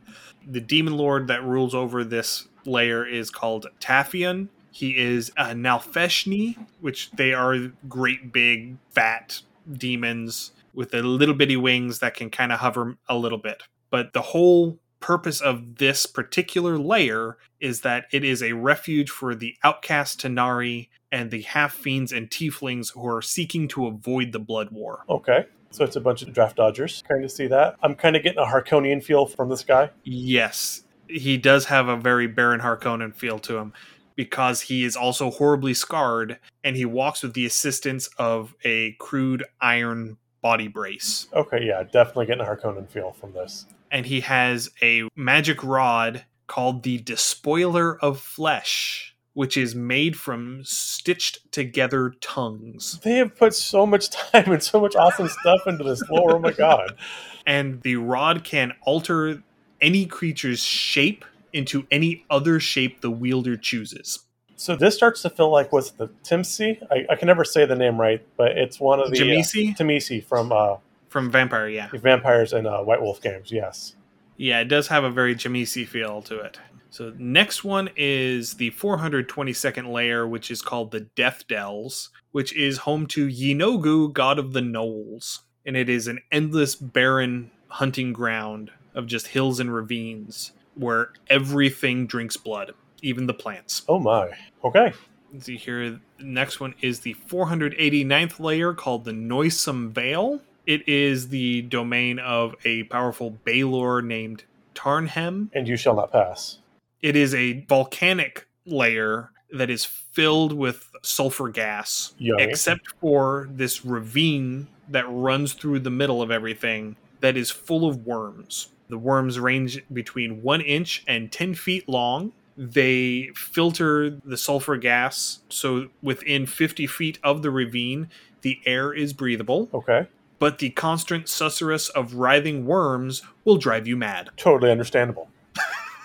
demon lord that rules over this layer is called Taphian. He is a Nalfeshnee, which they are great big fat demons with the little bitty wings that can kind of hover a little bit. But the whole purpose of this particular layer is that it is a refuge for the outcast Tanar'ri and the half fiends and tieflings who are seeking to avoid the blood war. Okay. So it's a bunch of draft dodgers. Kind of see that. I'm kind of getting a Harkonnen feel from this guy. Yes, he does have a very Baron Harkonnen feel to him because he is also horribly scarred and he walks with the assistance of a crude iron body brace. Okay, yeah, definitely getting a Harkonnen feel from this. And he has a magic rod called the Despoiler of Flesh which is made from stitched together tongues. They have put so much <laughs> time and so much awesome stuff into this lore. Oh my god. <laughs> And the rod can alter any creature's shape into any other shape the wielder chooses. So this starts to feel like what's the Timsi? I, I can never say the name right, but it's one of the Jamisi? Uh, Timisi from uh, from Vampire, yeah. Vampires and uh, White Wolf games, yes. Yeah, it does have a very Jamisi feel to it. So next one is the 422nd layer, which is called the Death Dells, which is home to Yeenoghu, god of the Gnolls. And it is an endless barren hunting ground of just hills and ravines where everything drinks blood, even the plants. Oh my. Okay. Let's see here. Next one is the 489th layer called the Noisome Vale. It is the domain of a powerful Balor named Tarnhem. And you shall not pass. It is a volcanic layer that is filled with sulfur gas, Yummy. except for this ravine that runs through the middle of everything that is full of worms. The worms range between one inch and 10 feet long. They filter the sulfur gas, so within 50 feet of the ravine, the air is breathable. Okay. But the constant susurrus of writhing worms will drive you mad. Totally understandable.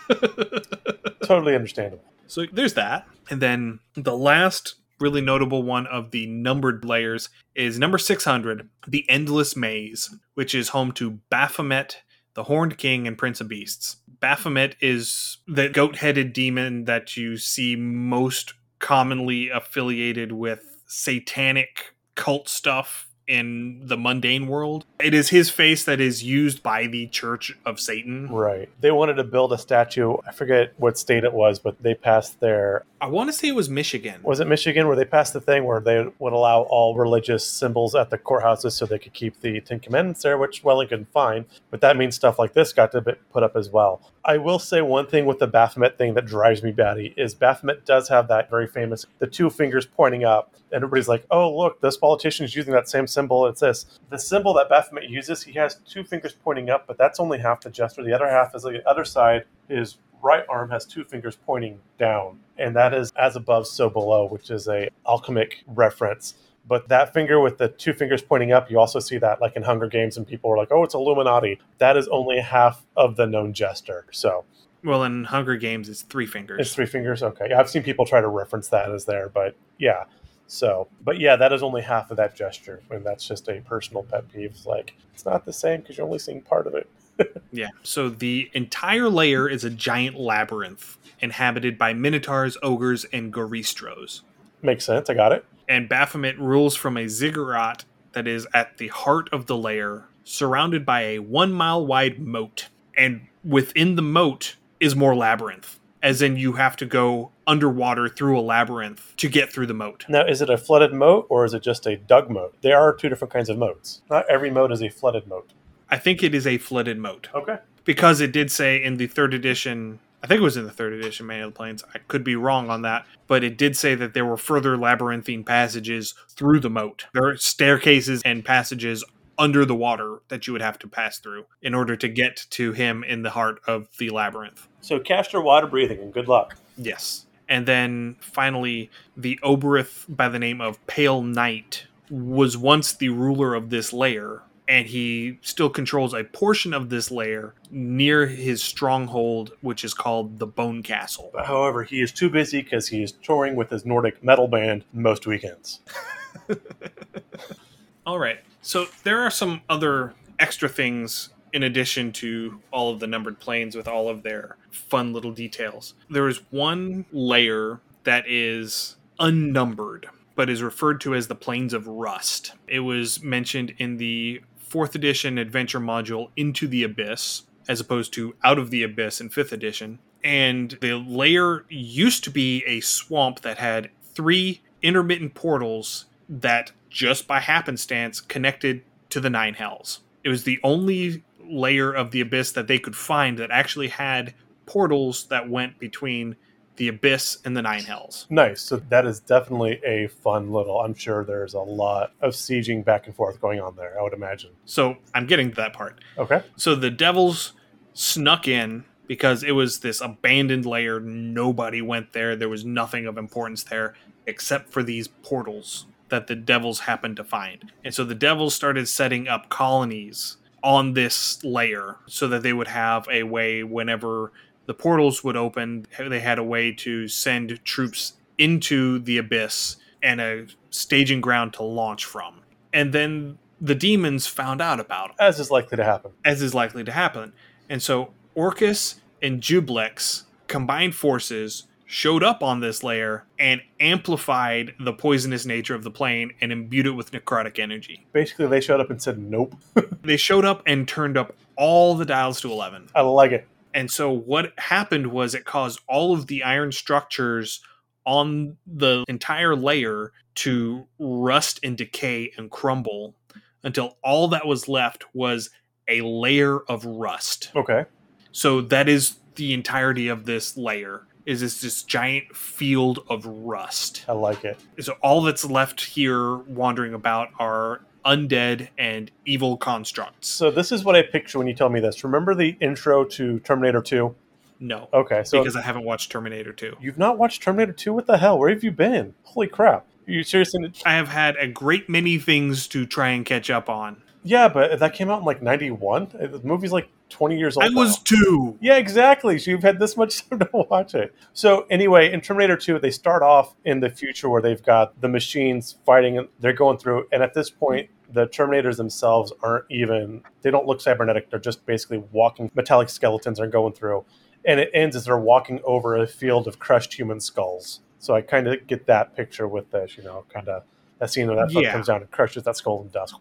<laughs> totally understandable. So there's that. And then the last really notable one of the numbered layers is number 600, the Endless Maze, which is home to Baphomet, the Horned King, and Prince of Beasts. Baphomet is the goat headed demon that you see most commonly affiliated with satanic cult stuff in the mundane world. It is his face that is used by the Church of Satan. Right. They wanted to build a statue. I forget what state it was, but they passed their. I want to say it was Michigan. Was it Michigan where they passed the thing where they would allow all religious symbols at the courthouses so they could keep the Ten Commandments there, which Wellington fine. But that means stuff like this got to be put up as well. I will say one thing with the Baphomet thing that drives me batty is Baphomet does have that very famous the two fingers pointing up, and everybody's like, "Oh, look, this politician is using that same symbol." It's this. The symbol that Baphomet uses, he has two fingers pointing up, but that's only half the gesture. The other half is like the other side. His right arm has two fingers pointing down, and that is as above, so below, which is a alchemic reference. But that finger with the two fingers pointing up, you also see that like in Hunger Games, and people are like, "Oh, it's Illuminati." That is only half of the known gesture. So Well, in Hunger Games, it's three fingers. it's three fingers. Okay, yeah, I've seen people try to reference that as there, but yeah. So, but yeah, that is only half of that gesture, and that's just a personal pet peeve. It's like it's not the same because you're only seeing part of it. <laughs> Yeah. So the entire layer is a giant labyrinth inhabited by minotaurs, ogres, and goristros. Makes sense. I got it. And Baphomet rules from a ziggurat that is at the heart of the layer, surrounded by a one mile wide moat. And within the moat is more labyrinth, as in you have to go underwater through a labyrinth to get through the moat. Now, is it a flooded moat or is it just a dug moat? There are two different kinds of moats. Not every moat is a flooded moat. I think it is a flooded moat. Okay. because it did say in the third edition i think it was in the third edition manual of the planes i could be wrong on that but it did say that there were further labyrinthine passages through the moat there are staircases and passages under the water that you would have to pass through in order to get to him in the heart of the labyrinth So cast your water breathing and good luck. yes And then finally, the Obyrith by the name of Pale Night was once the ruler of this layer, and he still controls a portion of this layer near his stronghold, which is called the Bone Castle. However, he is too busy because he is touring with his Nordic metal band most weekends. <laughs> All right. So there are some other extra things in addition to all of the numbered planes with all of their fun little details. There is one layer that is unnumbered but is referred to as the planes of rust. It was mentioned in the 4th edition adventure module Into the Abyss as opposed to Out of the Abyss in 5th edition. And the layer used to be a swamp that had three intermittent portals that just by happenstance connected to the Nine Hells. It was the only layer of the abyss that they could find that actually had portals that went between the abyss and the Nine Hells. Nice. So that is definitely a fun little. I'm sure there's a lot of sieging back and forth going on there. I would imagine. So I'm getting to that part. Okay. So the devils snuck in because it was this abandoned layer. Nobody went there. There was nothing of importance there except for these portals that the devils happened to find. And so the devils started setting up colonies on this layer so that they would have a way whenever the portals would open, they had a way to send troops into the abyss and a staging ground to launch from. And then the demons found out about it, As is likely to happen. as is likely to happen. And so Orcus and Juiblex combined forces showed up on this layer and amplified the poisonous nature of the plane and imbued it with necrotic energy. Basically, they showed up and said, "Nope." <laughs> They showed up and turned up all the dials to 11. I like it. And so what happened was it caused all of the iron structures on the entire layer to rust and decay and crumble until all that was left was a layer of rust. Okay. So that is the entirety of this layer is this, this giant field of rust. I like it. So all that's left here wandering about are undead and evil constructs. So this is what I picture when you tell me this. Remember the intro to Terminator 2? No, Okay, so because I haven't watched Terminator 2. you've not watched Terminator 2? What the hell? Where have you been? Holy crap. Are you seriously I have had a great many things to try and catch up on. Yeah, but that came out in like 91. Uh, the movie's like 20 years old. I was now. two. Yeah, exactly. So you've had this much <laughs> time to watch it. So anyway, in Terminator 2, they start off in the future where they've got the machines fighting and they're going through and at this point the Terminators themselves aren't even they don't look cybernetic. They're just basically walking metallic skeletons are going through. And it ends as they're walking over a field of crushed human skulls. So I kind of get that picture with this, you know, kind of that scene where that fuck Yeah. comes down and crushes that skull in dust.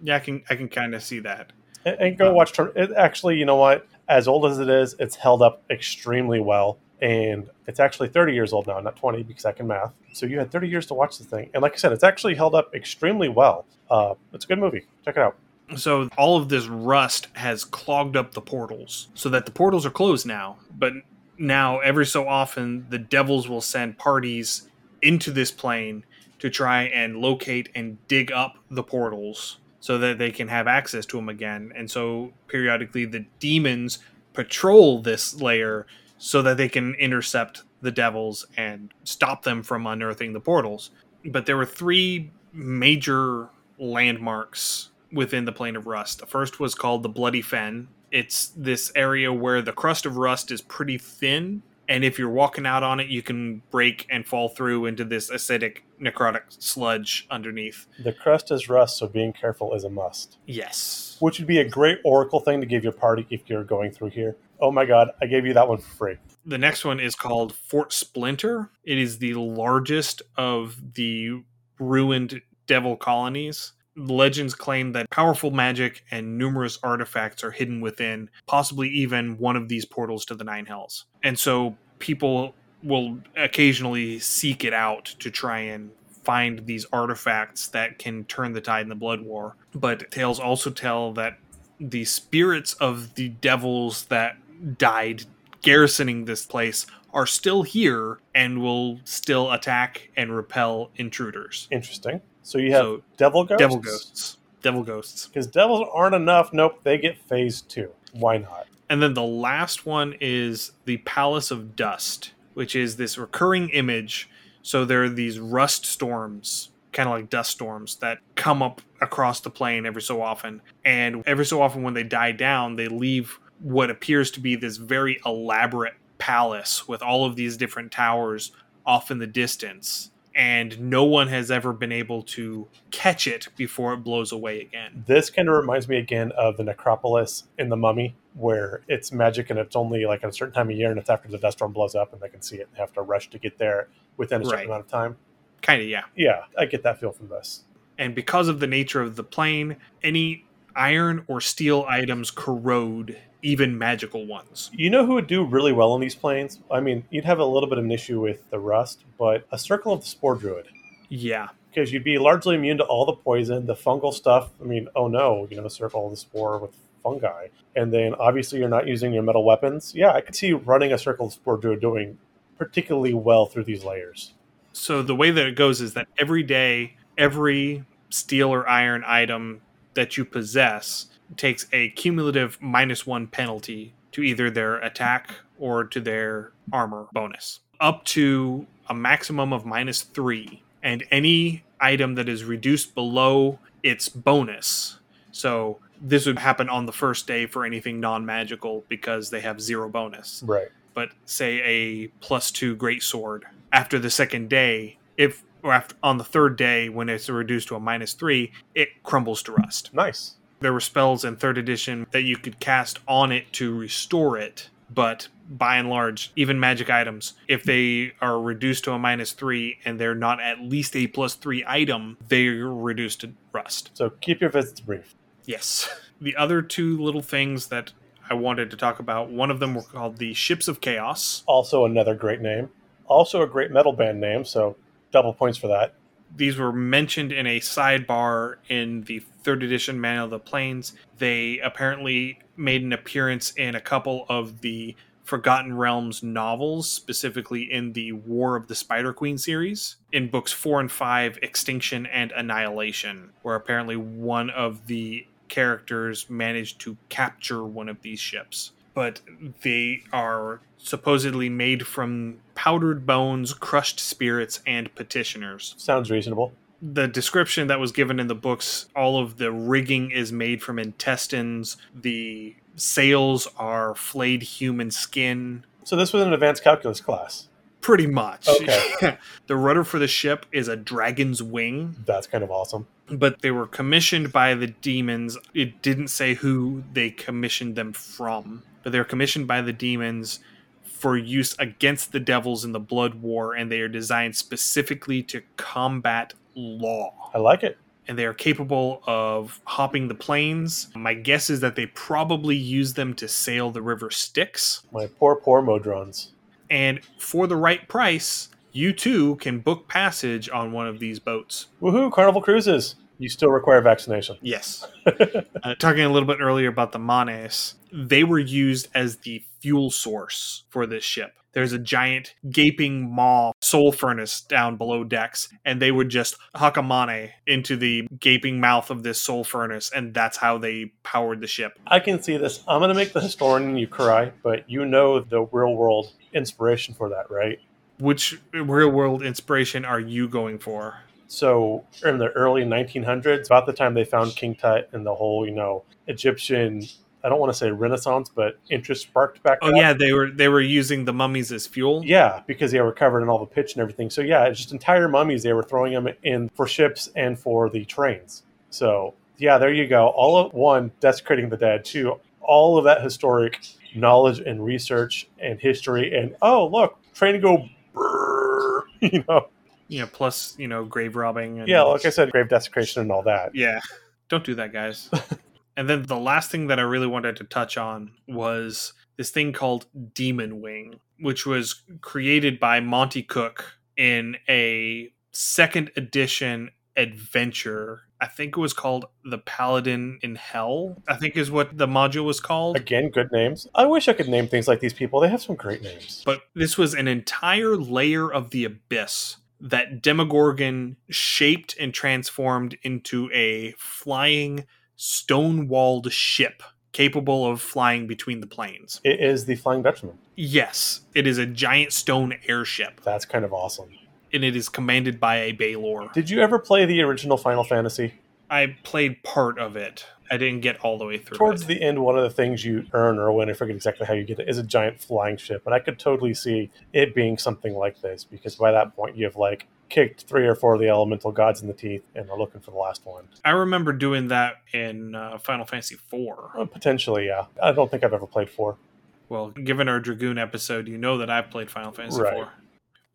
Yeah, I can I can kind of see that. And, and go watch. Term- it actually, you know what? As old as it is, it's held up extremely well. And it's actually 30 years old now, not 20, because I can math. So you had 30 years to watch this thing. And like I said, it's actually held up extremely well. Uh, it's a good movie. Check it out. So all of this rust has clogged up the portals, so that the portals are closed now. But now, every so often, the devils will send parties into this plane to try and locate and dig up the portals so that they can have access to them again. And so periodically, the demons patrol this layer so that they can intercept the devils and stop them from unearthing the portals. But there were three major landmarks within the plane of rust. The first was called the Bloody Fen. It's this area where the crust of rust is pretty thin, and if you're walking out on it, you can break and fall through into this acidic necrotic sludge underneath. The crust is rust, so being careful is a must. Yes. Which would be a great Oracle thing to give your party if you're going through here. Oh my god, I gave you that one for free. The next one is called Fort Splinter. It is the largest of the ruined devil colonies. Legends claim that powerful magic and numerous artifacts are hidden within, possibly even one of these portals to the Nine Hells. And so people will occasionally seek it out to try and find these artifacts that can turn the tide in the Blood War. But tales also tell that the spirits of the devils that died garrisoning this place are still here and will still attack and repel intruders. Interesting. So you have So, devil ghosts. Devil ghosts. Devil ghosts. Because devils aren't enough. Nope, they get phase two. Why not? And then the last one is the Palace of Dust. which is this recurring image. So there are these rust storms, kind of like dust storms, that come up across the plane every so often. And every so often, when they die down, they leave what appears to be this very elaborate palace with all of these different towers off in the distance and no one has ever been able to catch it before it blows away again. This kind of reminds me again of the necropolis in the mummy where it's magic and it's only like a certain time of year and it's after the dust storm blows up and they can see it and have to rush to get there within a certain Right. amount of time Kind of, yeah. yeah i get that feel from this And because of the nature of the plane, any iron or steel items corrode, even magical ones. you know who would do really well on these planes i mean you'd have a little bit of an issue with the rust but a circle of the spore druid Yeah. because you'd be largely immune to all the poison, the fungal stuff. I mean, oh no, you know, a circle of the spore with fungi, and then obviously you're not using your metal weapons. Yeah, I could see running a circle of spore druid doing particularly well through these layers. So the way that it goes is that every day, every steel or iron item that you possess takes a cumulative minus one penalty to either their attack or to their armor bonus, up to a maximum of minus three. And any item that is reduced below its bonus. So this would happen on the first day for anything non magical because they have zero bonus Right. but say a plus two great sword after the second day if or after on the third day when it's reduced to a minus three it crumbles to rust Nice. There were spells in third edition that you could cast on it to restore it but by and large even magic items if they are reduced to a minus three and they're not at least a plus three item they're reduced to rust So keep your visits brief. Yes. <laughs> The other two little things that I wanted to talk about, one of them were called the Ships of Chaos. Also, another great name. Also, a great metal band name. So double points for that. These were mentioned in a sidebar in the third edition Manual of the Planes. They apparently made an appearance in a couple of the Forgotten Realms novels, specifically in the War of the Spider Queen series, in books four and five, Extinction and Annihilation, where apparently one of the characters managed to capture one of these ships. But they are supposedly made from powdered bones, crushed spirits, and petitioners Sounds reasonable. the description that was given in the books all of the rigging is made from intestines the sails are flayed human skin So this was an advanced calculus class. pretty much Okay. <laughs> the rudder for the ship is a dragon's wing That's kind of awesome. but they were commissioned by the demons it didn't say who they commissioned them from but they were commissioned by the demons for use against the devils in the blood war and they are designed specifically to combat law I like it. and they are capable of hopping the plains. My guess is that they probably use them to sail the river Styx. My poor, poor Modrons. And for the right price, you too can book passage on one of these boats. Woohoo! Carnival cruises. You still require vaccination. Yes. <laughs> uh, talking a little bit earlier about the Manes, they were used as the fuel source for this ship. There's a giant gaping maw soul furnace down below decks, and they would just huck a mane into the gaping mouth of this soul furnace, and that's how they powered the ship. I can see this. I'm going to make the historian you cry, but you know the real world inspiration for that, right? Which real world inspiration are you going for? So, in the early 1900s, about the time they found King Tut and the whole, you know, Egyptian, I don't want to say Renaissance, but interest sparked back Oh up. yeah, they were they were using the mummies as fuel. Yeah, because they were covered in all the pitch and everything. So, yeah, it's just entire mummies, they were throwing them in for ships and for the trains. So, yeah, there you go. All of one, desecrating the dead. Two, all of that historic knowledge and research and history. And, oh, look, train to go, brrr, <laughs> you know. Know, plus you know grave robbing. And, Yeah, like I said, grave desecration and all that. Yeah. Don't do that, guys. <laughs> and then the last thing that I really wanted to touch on was this thing called Demon Wing, which was created by Monte Cook in a second edition adventure. I think it was called The Paladin in Hell, I think is what the module was called. Again, good names. I wish I could name things like these people. They have some great names. But this was an entire layer of the abyss that Demogorgon shaped and transformed into a flying stone walled ship capable of flying between the planes. It is the Flying Dutchman. Yes, it is a giant stone airship, That's kind of awesome. and it is commanded by a Balor. Did you ever play the original Final Fantasy? I played part of it. I didn't get all the way through. Towards it. the end, one of the things you earn or win, I forget exactly how you get it, is a giant flying ship. And I could totally see it being something like this because by that point, you have like kicked three or four of the elemental gods in the teeth and are looking for the last one. I remember doing that in uh, Final Fantasy IV. Uh, potentially, yeah. I don't think I've ever played four. Well, given our Dragoon episode, you know that I've played Final Fantasy Right. IV. All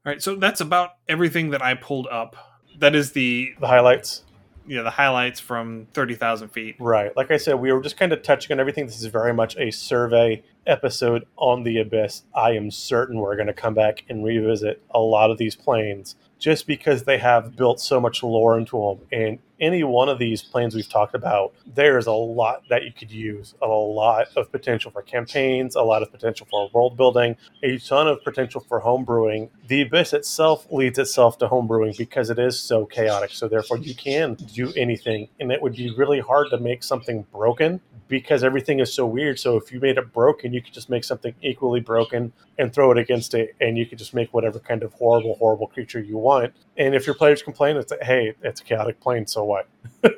right, so that's about everything that I pulled up. That is the The highlights, Yeah, the highlights from thirty thousand feet. right. Like I said, we were just kind of touching on everything. This is very much a survey episode on the Abyss. I am certain we're going to come back and revisit a lot of these planes just because they have built so much lore into them. And any one of these planes we've talked about, there's a lot that you could use, a lot of potential for campaigns, a lot of potential for world building, a ton of potential for homebrewing. The Abyss itself leads itself to homebrewing because it is so chaotic. So therefore, you can do anything, and it would be really hard to make something broken because everything is so weird. So if you made it broken, you could just make something equally broken and throw it against it, and you could just make whatever kind of horrible, horrible creature you want. And if your players complain, it's like, hey, it's a chaotic plane, so what? <laughs>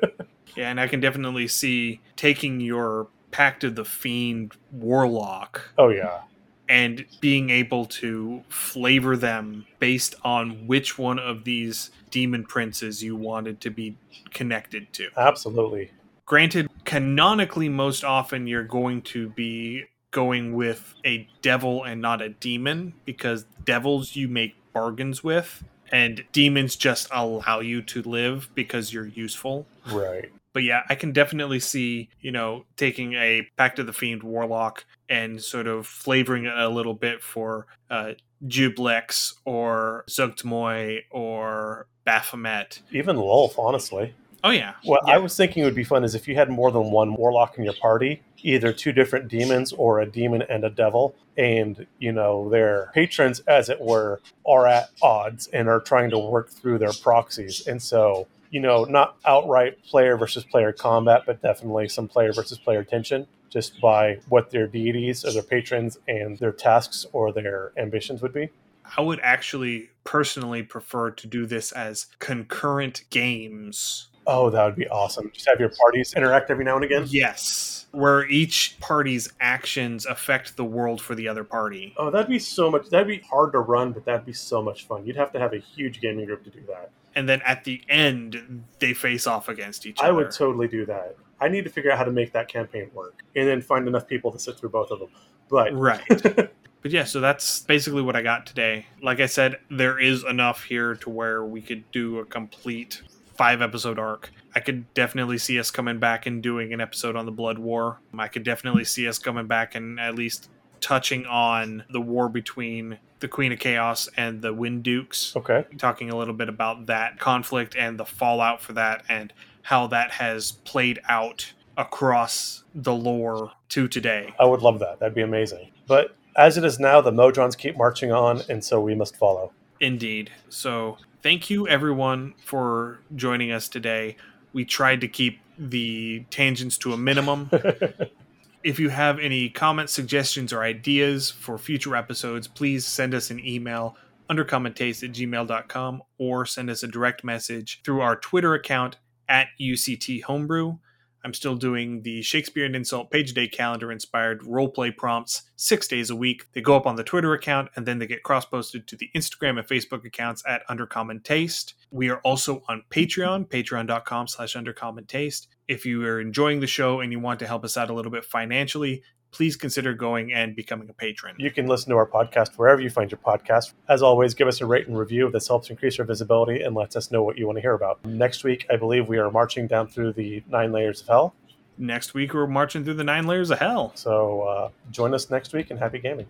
Yeah, and I can definitely see taking your Pact of the Fiend Warlock Oh yeah, and being able to flavor them based on which one of these demon princes you wanted to be connected to. absolutely. Granted, canonically, most often you're going to be going with a devil and not a demon because devils you make bargains with, and demons just allow you to live because you're useful. Right. But yeah, I can definitely see, you know, taking a Pact of the Fiend Warlock and sort of flavoring it a little bit for uh, Juiblex or Zuggtmoy or Baphomet. Even Lolth, honestly. Oh, yeah. What Yeah. I was thinking would be fun is if you had more than one warlock in your party, either two different demons or a demon and a devil, and you know their patrons, as it were, are at odds and are trying to work through their proxies, and so you know not outright player versus player combat, but definitely some player versus player tension, just by what their deities or their patrons and their tasks or their ambitions would be. I would actually personally prefer to do this as concurrent games. Oh, that would be awesome! Just have your parties interact every now and again. Yes. Where each party's actions affect the world for the other party. Oh, that'd be so much. That'd be hard to run, but that'd be so much fun. You'd have to have a huge gaming group to do that. And then at the end, they face off against each I other. I would totally do that. I need to figure out how to make that campaign work, and then find enough people to sit through both of them. But Right. <laughs> but yeah, so that's basically what I got today. Like I said, there is enough here to where we could do a complete five episode arc. I could definitely see us coming back and doing an episode on the Blood War. I could definitely see us coming back and at least touching on the war between the Queen of Chaos and the Wind Dukes. okay, talking a little bit about that conflict and the fallout for that and how that has played out across the lore to today. I would love that. That'd be amazing. But as it is now, the Modrons keep marching on, and so we must follow. Indeed. So, thank you everyone for joining us today. We tried to keep the tangents to a minimum. <laughs> if you have any comments, suggestions, or ideas for future episodes, please send us an email undercommontaste at gmail.com or send us a direct message through our Twitter account at UCT Homebrew. I'm still doing the Shakespeare and Insult Page Day calendar inspired roleplay prompts six days a week. They go up on the Twitter account and then they get cross posted to the Instagram and Facebook accounts at Undercommon Taste. We are also on Patreon, patreon.com slash undercommon taste. If you are enjoying the show and you want to help us out a little bit financially, please consider going and becoming a patron. You can listen to our podcast wherever you find your podcast. As always, give us a rate and review. This helps increase our visibility and lets us know what you want to hear about. Next week, I believe we are marching down through the nine layers of hell. Next week, we're marching through the nine layers of hell. So uh, join us next week and happy gaming.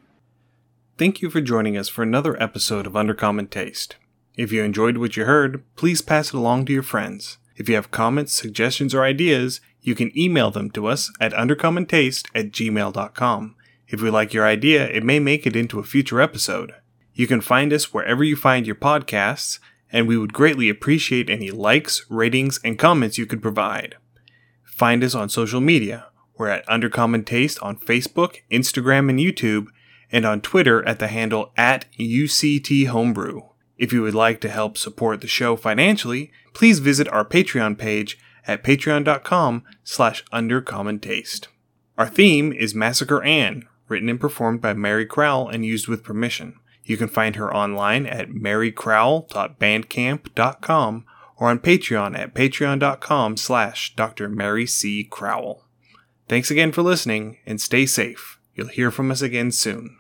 Thank you for joining us for another episode of Undercommon Taste. If you enjoyed what you heard, please pass it along to your friends. If you have comments, suggestions, or ideas, you can email them to us at undercommontaste at gmail.com. If we like your idea, it may make it into a future episode. You can find us wherever you find your podcasts, and we would greatly appreciate any likes, ratings, and comments you could provide. Find us on social media. We're at Undercommon Taste on Facebook, Instagram, and YouTube, and on Twitter at the handle at UCT Homebrew. If you would like to help support the show financially, please visit our Patreon page at patreon.com slash undercommontaste. Our theme is Massacre Anne, written and performed by Mary Crowell and used with permission. You can find her online at marycrowell.bandcamp.com or on Patreon at patreon.com slash Dr. Mary C. Crowell. Thanks again for listening and stay safe. You'll hear from us again soon.